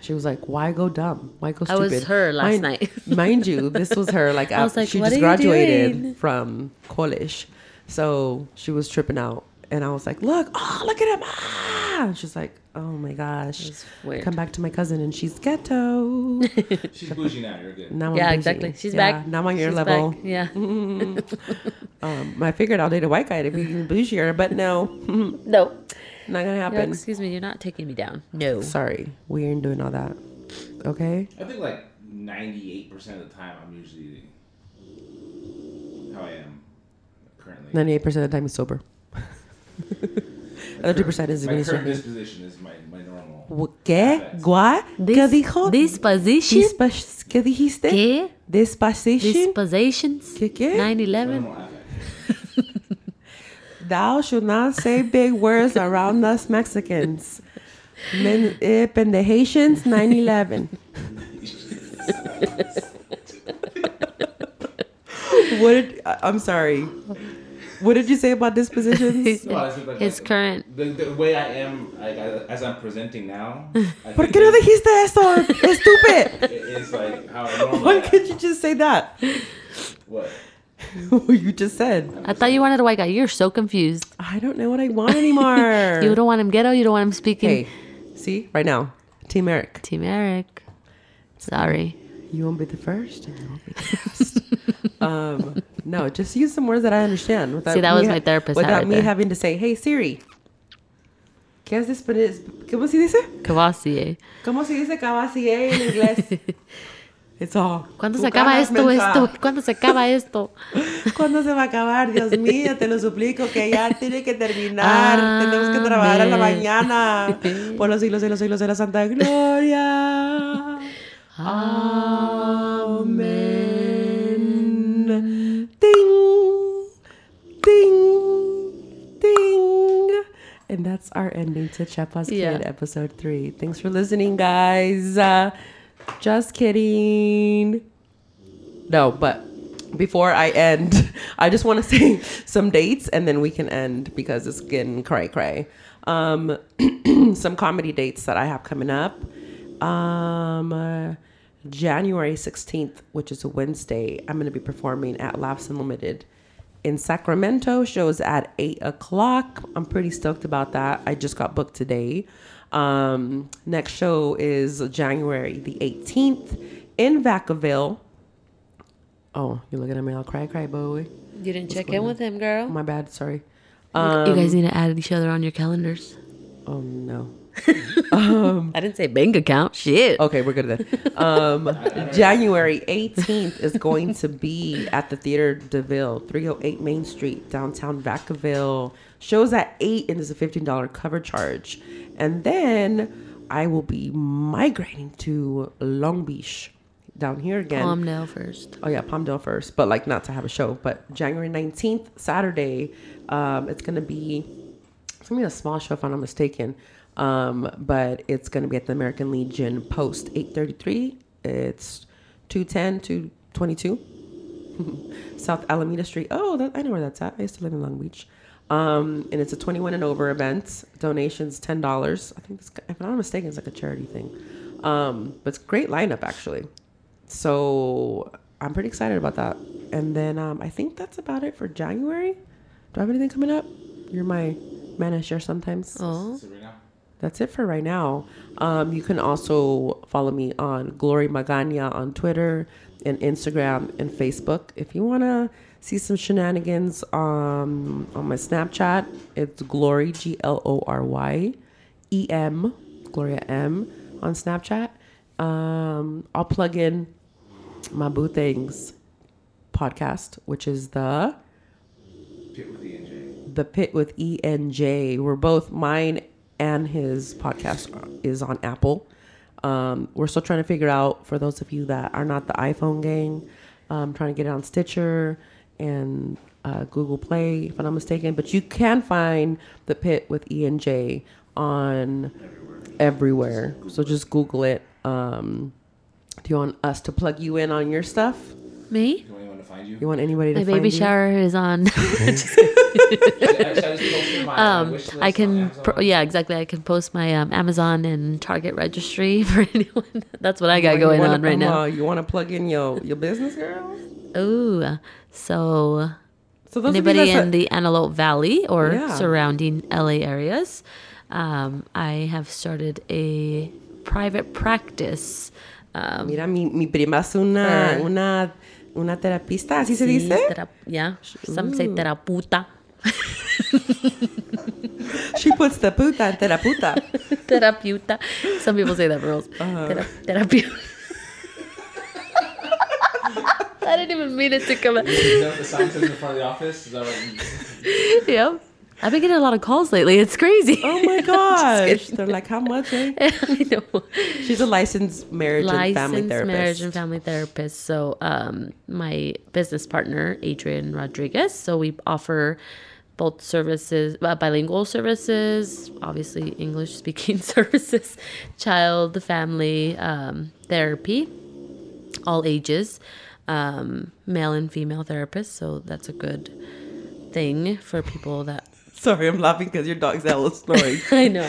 She was like, "Why go dumb? Why go stupid?" I stupid?" was her last mind, night. mind you, this was her like, I was after like, she just graduated doing?" from college, so she was tripping out, and I was like, "Look, oh, look at him!" Ah! And she's like, "Oh my gosh, It's weird. come back to my cousin, and she's ghetto." She's bougie now. You're good. now I'm yeah, bougie. exactly. She's Yeah, back. Now I'm on your She's level. back. Yeah. Um, I figured I'll date a white guy to be even bougier, but no, no. not gonna No, happen. excuse me, you're not taking me down. No. Sorry, we ain't doing all that. Okay. I think like 98% of the time, I'm usually how I am currently. Ninety-eight percent of the time he's sober. Other two percent is my when he's current drinking. disposition is my, my normal. Wh- ¿Qué? ¿Gua? ¿Qué This, dijo? disposition? Dispa- ¿Qué dijiste? ¿Qué? Disposition? Dispositions? ¿Qué qué? 9-11? normal affect. Thou should not say big words around us Mexicans. Men, eh, pendejations 9-11. what did, I- I'm sorry. What did you say about dispositions? No, I like, His like, current. The, the way I am, like, as I'm presenting now, I ¿Por think qué no it- dijiste eso? Estúpido. it is like how I normally Why am. could you just say that? What? what you just said. I thought you wanted a white guy. You're so confused. I don't know what I want anymore. You don't want him ghetto. You don't want him speaking. Hey, see, right now, Team Eric. Team Eric. Sorry. You won't be the first, and you won't be the last. um, no, just use some words that I understand. Without See, that was my therapist Without me there. having to say, "Hey Siri, ¿qué es después? ¿Cómo se dice? Cavassier. ¿Cómo se dice cavacier en inglés?" It's all. ¿Cuándo se acaba esto? Esto. ¿Cuándo se acaba esto? ¿Cuándo se va a acabar? Dios mío, te lo suplico que ya tiene que terminar. Tenemos que trabajar a la mañana. Por los siglos de los siglos de la Santa Gloria. Amen. Ding, ding, ding. And that's our ending to Chepa's Yeah. Kid episode three. Thanks for listening, guys. Uh, just kidding. No, but before I end, I just want to say some dates and then we can end because it's getting cray cray. Um, some comedy dates that I have coming up. Um, uh, January 16th, which is a Wednesday, I'm going to be performing at Laughs Unlimited in Sacramento. Shows at 8 o'clock. I'm pretty stoked about that. I just got booked today. Um, next show is January the 18th in Vacaville. Oh, you're looking at me all cry, cry, boy. You didn't check in with him, girl. My bad, sorry. you guys need to add each other on your calendars. Oh, no. I didn't say bank account. Shit. Okay, we're good then. Um, January 18th is going to be at the Theater DeVille, 308 Main Street, downtown Vacaville. Shows at 8 and there's a $15 cover charge. And then I will be migrating to Long Beach down here again. Palmdale first. Oh yeah, Palmdale first, but like not to have a show. But January nineteenth, Saturday, um, it's gonna be it's gonna be a small show if I'm not mistaken. Um, but it's gonna be at the American Legion Post eight thirty three. It's 210 to 22 South Alameda Street. Oh, that, I know where that's at. I used to live in Long Beach. Um, and it's a 21 and over event. Donations $10. I think, it's, if I'm not mistaken, it's like a charity thing. Um, but it's a great lineup, actually. So I'm pretty excited about that. And then um, I think that's about it for January. Do I have anything coming up? You're my manager sometimes. Oh. So right now, That's it for right now. Um, you can also follow me on Glory Magana on Twitter and Instagram and Facebook. If you want to see some shenanigans um, on my Snapchat, it's Glory, G L O R Y E M, Gloria M on Snapchat. Um, I'll plug in my Boo Things podcast, which is the Pit with the NJ. the pit with E and J. We're both mine and his podcast is on Apple. Um, we're still trying to figure out for those of you that are not the iPhone gang, um, trying to get it on Stitcher and uh, Google Play, if I'm not mistaken. But you can find the pit with E and J on everywhere. So just Google it. Um, do you want us to plug you in on your stuff? Me? You want find you? You want anybody to My find baby you? shower is on. I- should I just post my um, I can, Amazon? pro- yeah, exactly. I can post my um, Amazon and Target registry for anyone. That's what I got You going wanna- on right um, now. uh, you want to plug in your your business, girl? Ooh, so So those anybody that's in the Antelope Valley or Yeah. surrounding LA areas, um, I have started a private practice. Um, Mira, mi, mi prima es una, For- una, una terapista, ¿así se sí, dice? tera- yeah, some say terapeuta. She puts the puta en terapeuta. terapeuta. Some people say that girls. Uh-huh. Tera- terapeuta. I didn't even mean it to come out. Is that what the sign says in front of the office? Is that what? Yep. I've been getting a lot of calls lately. It's crazy. Oh my gosh. They're like, how much, eh? I know. She's a licensed marriage and family licensed therapist. marriage and family therapist. So, um, my business partner, Adrian Rodriguez. So we offer both services, uh, bilingual services, obviously English speaking services, child, family, um, therapy, all ages, um, male and female therapists. So that's a good thing for people that Sorry, I'm laughing because your dog's hella snoring. I know.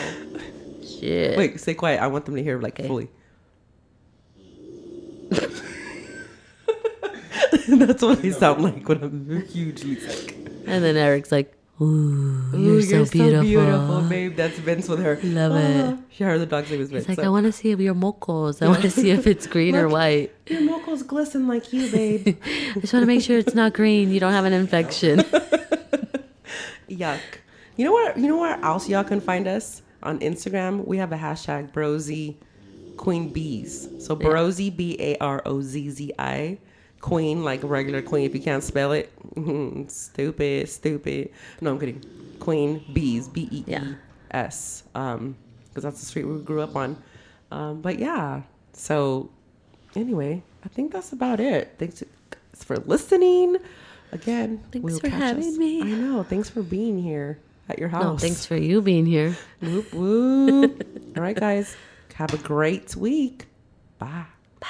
Shit. Wait, stay quiet. I want them to hear like fully. That's what I sound like when I'm hugely sick. And then Eric's like, "Ooh, Ooh, you're, so, beautiful." babe. That's Vince with her. Love it. Ah. She heard the dog's name is Vince. It's like, so- I want to see if your mocos. I want to see if it's green or white. Your mochos glisten like you, babe. I just want to make sure it's not green. You don't have an infection. Yuck. You know where You know where else y'all can find us on Instagram? We have a hashtag Barozzi Queen Bees. So Barozzi B A R O Z Z I Queen like regular queen. If you can't spell it, stupid, stupid. No, I'm kidding. Queen Bees B E E Yeah. Um, because that's the street we grew up on. Um, but yeah. So anyway, I think that's about it. Thanks for listening. Again, Thanks we'll for catch having us- me. I know. Thanks for being here at your house. no, thanks for you being here. Whoop whoop. All right, guys. Have a great week. Bye. Bye.